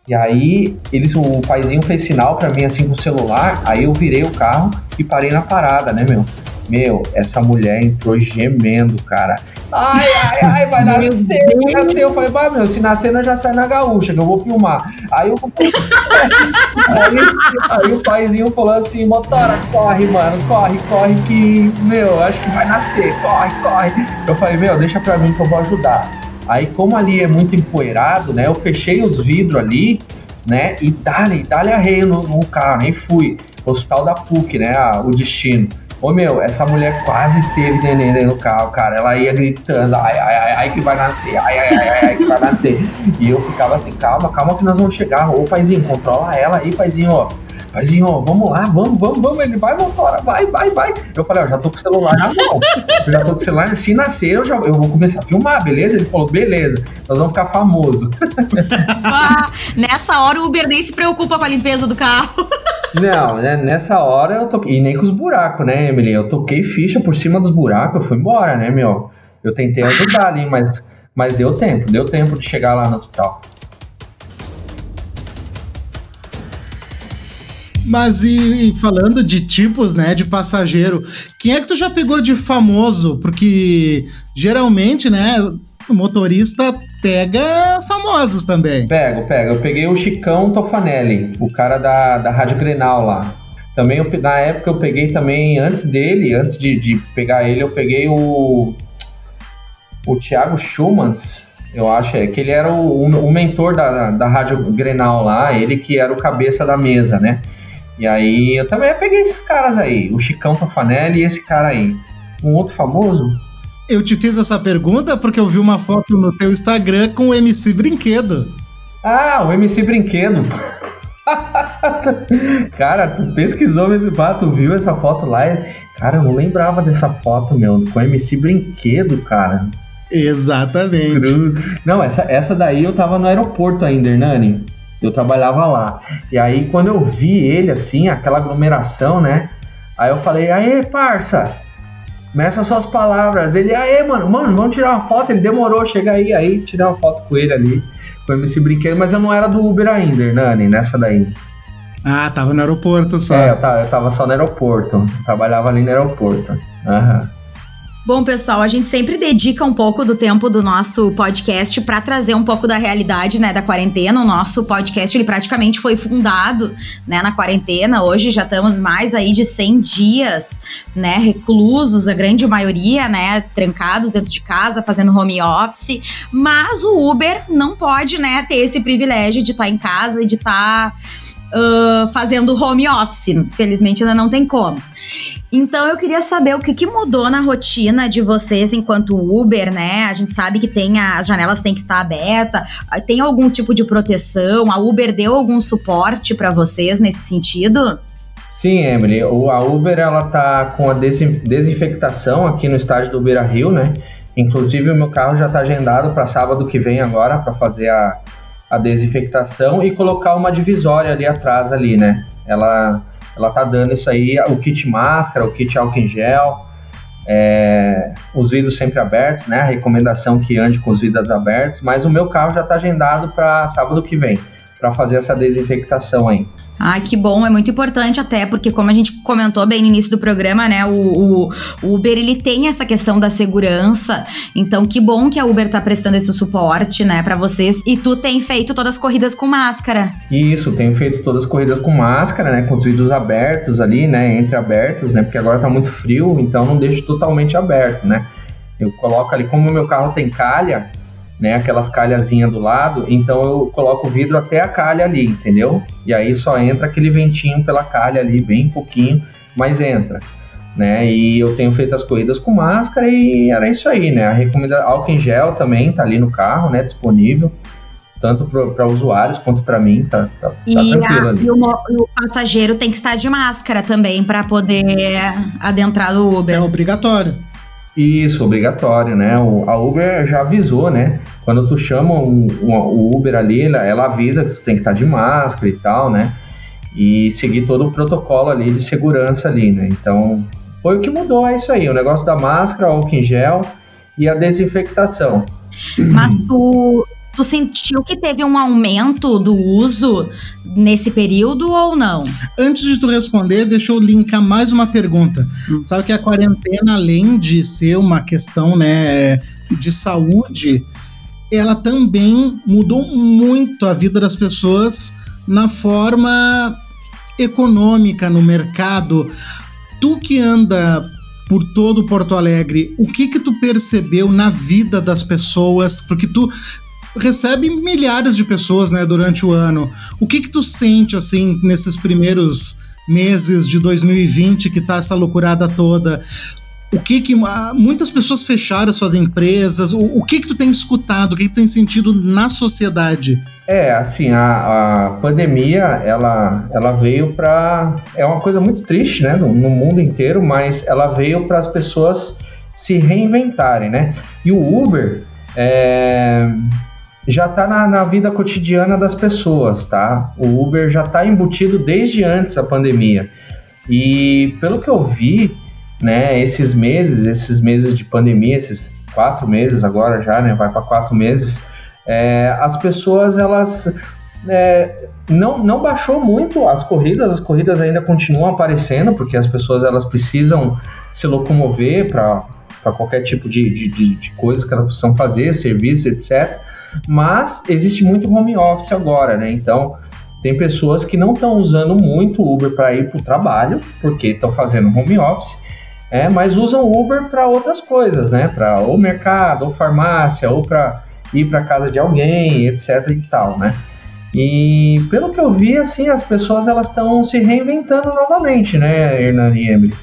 E aí, eles, o paizinho fez sinal para mim assim com o celular, aí eu virei o carro e parei na parada, né, meu? Meu, essa mulher entrou gemendo, cara. Ai, ai, ai, vai nascer, vai nascer. Eu falei, vai, meu, se nascer, nós já sai na gaúcha, que eu vou filmar. Aí, eu... aí, aí o paizinho falou assim, motora, corre, mano, corre, corre, que, meu, acho que vai nascer, corre, corre. Eu falei, meu, deixa pra mim que eu vou ajudar. Aí, como ali é muito empoeirado, né, eu fechei os vidros ali, né, e dali, dali arreio no, no carro, nem fui. Hospital da PUC, né, a, o destino. Ô meu, essa mulher quase teve neném dentro do carro, cara. Ela ia gritando, ai, ai, ai, ai, que vai nascer, ai, ai, ai, ai, que vai nascer. E eu ficava assim, calma, calma que nós vamos chegar. Ô paizinho, controla ela aí, paizinho, ó. Paizinho, ó, vamos lá, vamos, vamos, vamos. Ele vai, motora, vai, vai, vai. Eu falei, ó, já tô com o celular na mão. Eu já tô com o celular, se nascer, eu, já, eu vou começar a filmar, beleza? Ele falou, beleza, nós vamos ficar famoso. Ah, nessa hora o Uber nem se preocupa com a limpeza do carro. Não, né, nessa hora eu toquei. E nem com os buracos, né, Emily? Eu toquei ficha por cima dos buracos, eu fui embora, né, meu? Eu tentei ajudar ali, mas, mas deu tempo, deu tempo de chegar lá no hospital. Mas e, e, falando de tipos, né, de passageiro, quem é que tu já pegou de famoso? Porque geralmente, né, o motorista pega famosos também. Pego, pego. Eu peguei o Chicão Tofanelli, o cara da, da Rádio Grenal lá. Também, eu, na época, eu peguei também, antes dele, antes de, de pegar ele, eu peguei o. O Thiago Schumans, eu acho, é que ele era o, o, o mentor da, da Rádio Grenal lá, ele que era o cabeça da mesa, né? E aí eu também peguei esses caras aí, o Chicão Tofanelli e esse cara aí. Um outro famoso, eu te fiz essa pergunta porque eu vi uma foto no teu Instagram com o MC Brinquedo. Ah, o MC Brinquedo. cara, tu pesquisou esse tu viu essa foto lá? Cara, eu não lembrava dessa foto, meu, com o MC Brinquedo, cara. Exatamente. Não, essa, essa daí eu tava no aeroporto ainda, Hernani. Eu trabalhava lá. E aí, quando eu vi ele, assim, aquela aglomeração, né? Aí eu falei, aê, parça, Meça suas palavras. Ele, aê, mano, mano, vamos tirar uma foto. Ele demorou, chega aí, aí, tirar uma foto com ele ali, com esse brinquedo, mas eu não era do Uber ainda, Hernani, nessa daí. Ah, tava no aeroporto só. É, eu tava, eu tava só no aeroporto. trabalhava ali no aeroporto. Aham. Uhum. Bom, pessoal, a gente sempre dedica um pouco do tempo do nosso podcast para trazer um pouco da realidade, né, da quarentena. O nosso podcast, ele praticamente foi fundado, né, na quarentena. Hoje já estamos mais aí de 100 dias, né, reclusos, a grande maioria, né, trancados dentro de casa, fazendo home office. Mas o Uber não pode, né, ter esse privilégio de estar tá em casa e de estar tá, uh, fazendo home office. Felizmente ainda não tem como. Então eu queria saber o que, que mudou na rotina de vocês enquanto Uber, né? A gente sabe que tem a, as janelas têm que estar abertas, tem algum tipo de proteção? A Uber deu algum suporte para vocês nesse sentido? Sim, Emily. A Uber ela tá com a desinfectação aqui no estádio do Beira Rio, né? Inclusive o meu carro já está agendado para sábado que vem agora para fazer a, a desinfectação e colocar uma divisória ali atrás ali, né? Ela ela tá dando isso aí, o kit máscara, o kit álcool em gel, é, os vidros sempre abertos, né? A recomendação que ande com os vidros abertos, mas o meu carro já está agendado para sábado que vem, para fazer essa desinfectação aí. Ai, que bom, é muito importante até, porque como a gente comentou bem no início do programa, né, o, o, Uber, ele tem essa questão da segurança, então que bom que a Uber tá prestando esse suporte, né, para vocês, e tu tem feito todas as corridas com máscara. Isso, tenho feito todas as corridas com máscara, né, com os vidros abertos ali, né, entre abertos, né, porque agora tá muito frio, então não deixo totalmente aberto, né. Eu coloco ali, como o meu carro tem calha, né, aquelas calhazinhas do lado, então eu coloco o vidro até a calha ali, entendeu? E aí só entra aquele ventinho pela calha ali, bem pouquinho, mas entra. Né, e eu tenho feito as corridas com máscara e era isso aí, né? A recomenda álcool em gel também tá ali no carro, né, disponível tanto para usuários quanto para mim, tá, tá, tá e tranquilo a, ali. E o, o, passageiro tem que estar de máscara também para poder adentrar no Uber. É obrigatório. Isso, obrigatório, né? O, a Uber já avisou, né? Quando tu chama um, um, o Uber ali, ela, ela avisa que tu tem que estar tá de máscara e tal, né? E seguir todo o protocolo ali de segurança ali, né? Então, foi o que mudou, é isso aí. O negócio da máscara, álcool em gel e a desinfectação. Mas tu, Tu sentiu que teve um aumento do uso nesse período ou não? Antes de tu responder, deixa eu linkar mais uma pergunta. Hum. Sabe que a quarentena, além de ser uma questão né, de saúde, ela também mudou muito a vida das pessoas na forma econômica no mercado. Tu que anda por todo Porto Alegre, o que que tu percebeu na vida das pessoas? Porque tu recebe milhares de pessoas, né, durante o ano. O que que tu sente, assim, nesses primeiros meses de 2020 que tá essa loucurada toda? O que que ah, muitas pessoas fecharam suas empresas? O, o que que tu tem escutado? O que que tu tem sentido na sociedade? É, assim, a, a pandemia, ela, ela veio para é uma coisa muito triste, né, no, no mundo inteiro, mas ela veio para as pessoas se reinventarem, né? E o Uber, é, já está na, na, vida cotidiana das pessoas, tá? O Uber já está embutido desde antes da pandemia. E pelo que eu vi, né, esses meses, esses meses de pandemia, esses quatro meses agora já, né, vai para quatro meses, é, as pessoas elas é, não, não baixou muito as corridas, as corridas ainda continuam aparecendo porque as pessoas elas precisam se locomover para qualquer tipo de, de, de, de coisas que elas precisam fazer, serviços, etc. Mas existe muito home office agora, né? Então, tem pessoas que não estão usando muito o Uber para ir para o trabalho, porque estão fazendo home office, é, mas usam o Uber para outras coisas, né? Para ou mercado, ou farmácia, ou para ir para casa de alguém, etc e tal, né? E pelo que eu vi, assim, as pessoas elas estão se reinventando novamente, né, Hernani e Emily?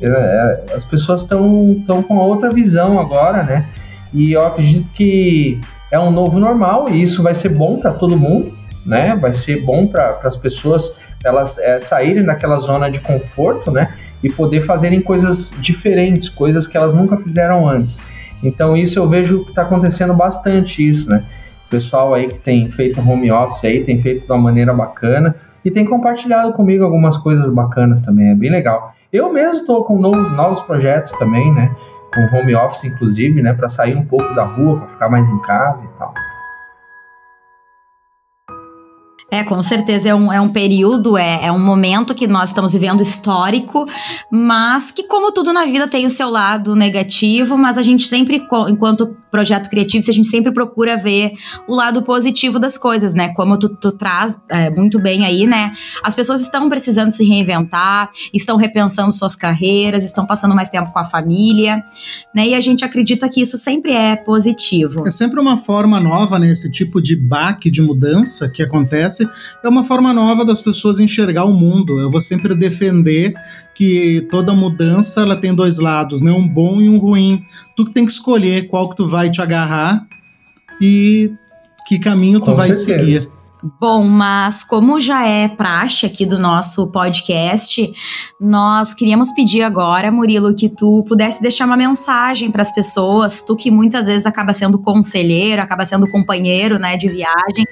É, é, as pessoas estão com outra visão agora, né? E eu acredito que é um novo normal e isso vai ser bom para todo mundo, né? Vai ser bom para as pessoas elas é, saírem daquela zona de conforto, né? E poder fazerem coisas diferentes, coisas que elas nunca fizeram antes. Então isso eu vejo que está acontecendo bastante isso, né? Pessoal aí que tem feito home office aí tem feito de uma maneira bacana e tem compartilhado comigo algumas coisas bacanas também, é bem legal. Eu mesmo estou com novos, novos projetos também, né? Com home office, inclusive, né, para sair um pouco da rua, para ficar mais em casa e tal. É, com certeza é um, é um período, é, é um momento que nós estamos vivendo histórico, mas que, como tudo na vida, tem o seu lado negativo, mas a gente sempre, enquanto projeto criativo, a gente sempre procura ver o lado positivo das coisas, né? Como tu, tu traz é, muito bem aí, né? As pessoas estão precisando se reinventar, estão repensando suas carreiras, estão passando mais tempo com a família, né? E a gente acredita que isso sempre é positivo. É sempre uma forma nova, né? Esse tipo de baque de mudança que acontece acontece, é uma forma nova das pessoas enxergar o mundo. Eu vou sempre defender que toda mudança ela tem dois lados, né? Um bom e um ruim. Tu que tem que escolher qual que tu vai te agarrar e que caminho tu Com vai certeza. seguir. Bom, mas como já é praxe aqui do nosso podcast, nós queríamos pedir agora, Murilo, que tu pudesse deixar uma mensagem para as pessoas, tu que muitas vezes acaba sendo conselheiro, acaba sendo companheiro, né, de viagem,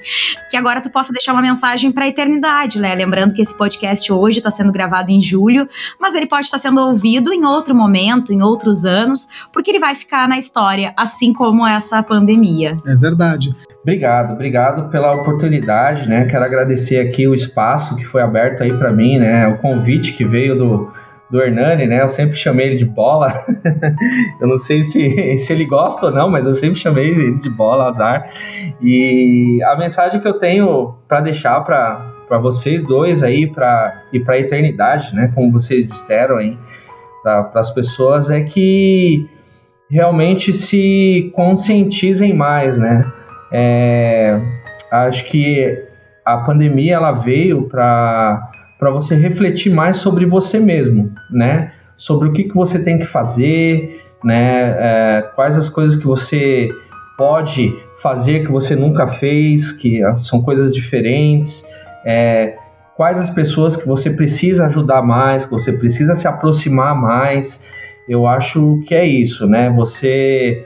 que agora tu possa deixar uma mensagem para a eternidade, né? Lembrando que esse podcast hoje está sendo gravado em julho, mas ele pode estar sendo ouvido em outro momento, em outros anos, porque ele vai ficar na história, assim como essa pandemia. É verdade. Obrigado, obrigado pela oportunidade, né? Quero agradecer aqui o espaço que foi aberto aí para mim, né? O convite que veio do, do Hernani, né? Eu sempre chamei ele de bola. eu não sei se, se ele gosta ou não, mas eu sempre chamei ele de bola, azar. E a mensagem que eu tenho para deixar para vocês dois aí pra, e para a eternidade, né? Como vocês disseram aí, para as pessoas, é que realmente se conscientizem mais, né? É, acho que a pandemia ela veio para para você refletir mais sobre você mesmo, né? Sobre o que, que você tem que fazer, né? É, quais as coisas que você pode fazer que você nunca fez, que são coisas diferentes. É, quais as pessoas que você precisa ajudar mais, que você precisa se aproximar mais. Eu acho que é isso, né? Você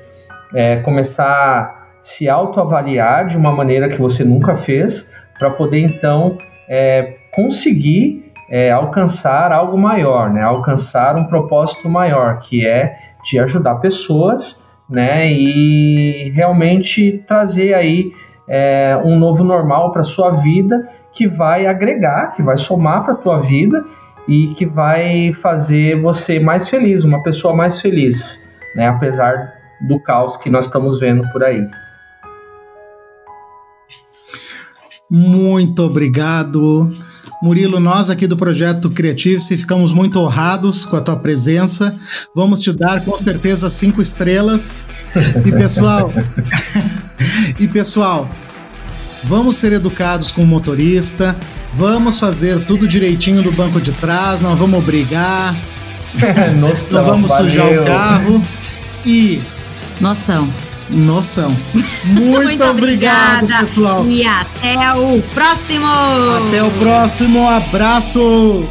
é, começar se autoavaliar de uma maneira que você nunca fez, para poder então é, conseguir é, alcançar algo maior, né? alcançar um propósito maior, que é de ajudar pessoas né? e realmente trazer aí é, um novo normal para sua vida que vai agregar, que vai somar para a tua vida e que vai fazer você mais feliz, uma pessoa mais feliz, né? apesar do caos que nós estamos vendo por aí. Muito obrigado. Murilo, nós aqui do Projeto Creative-se ficamos muito honrados com a tua presença. Vamos te dar com certeza cinco estrelas. E pessoal, e pessoal, vamos ser educados com o motorista, vamos fazer tudo direitinho no banco de trás, não vamos brigar, Nossa, não vamos valeu. sujar o carro e noção noção. Muito, Muito obrigado, obrigada. pessoal. E até o próximo. Até o próximo. Abraço.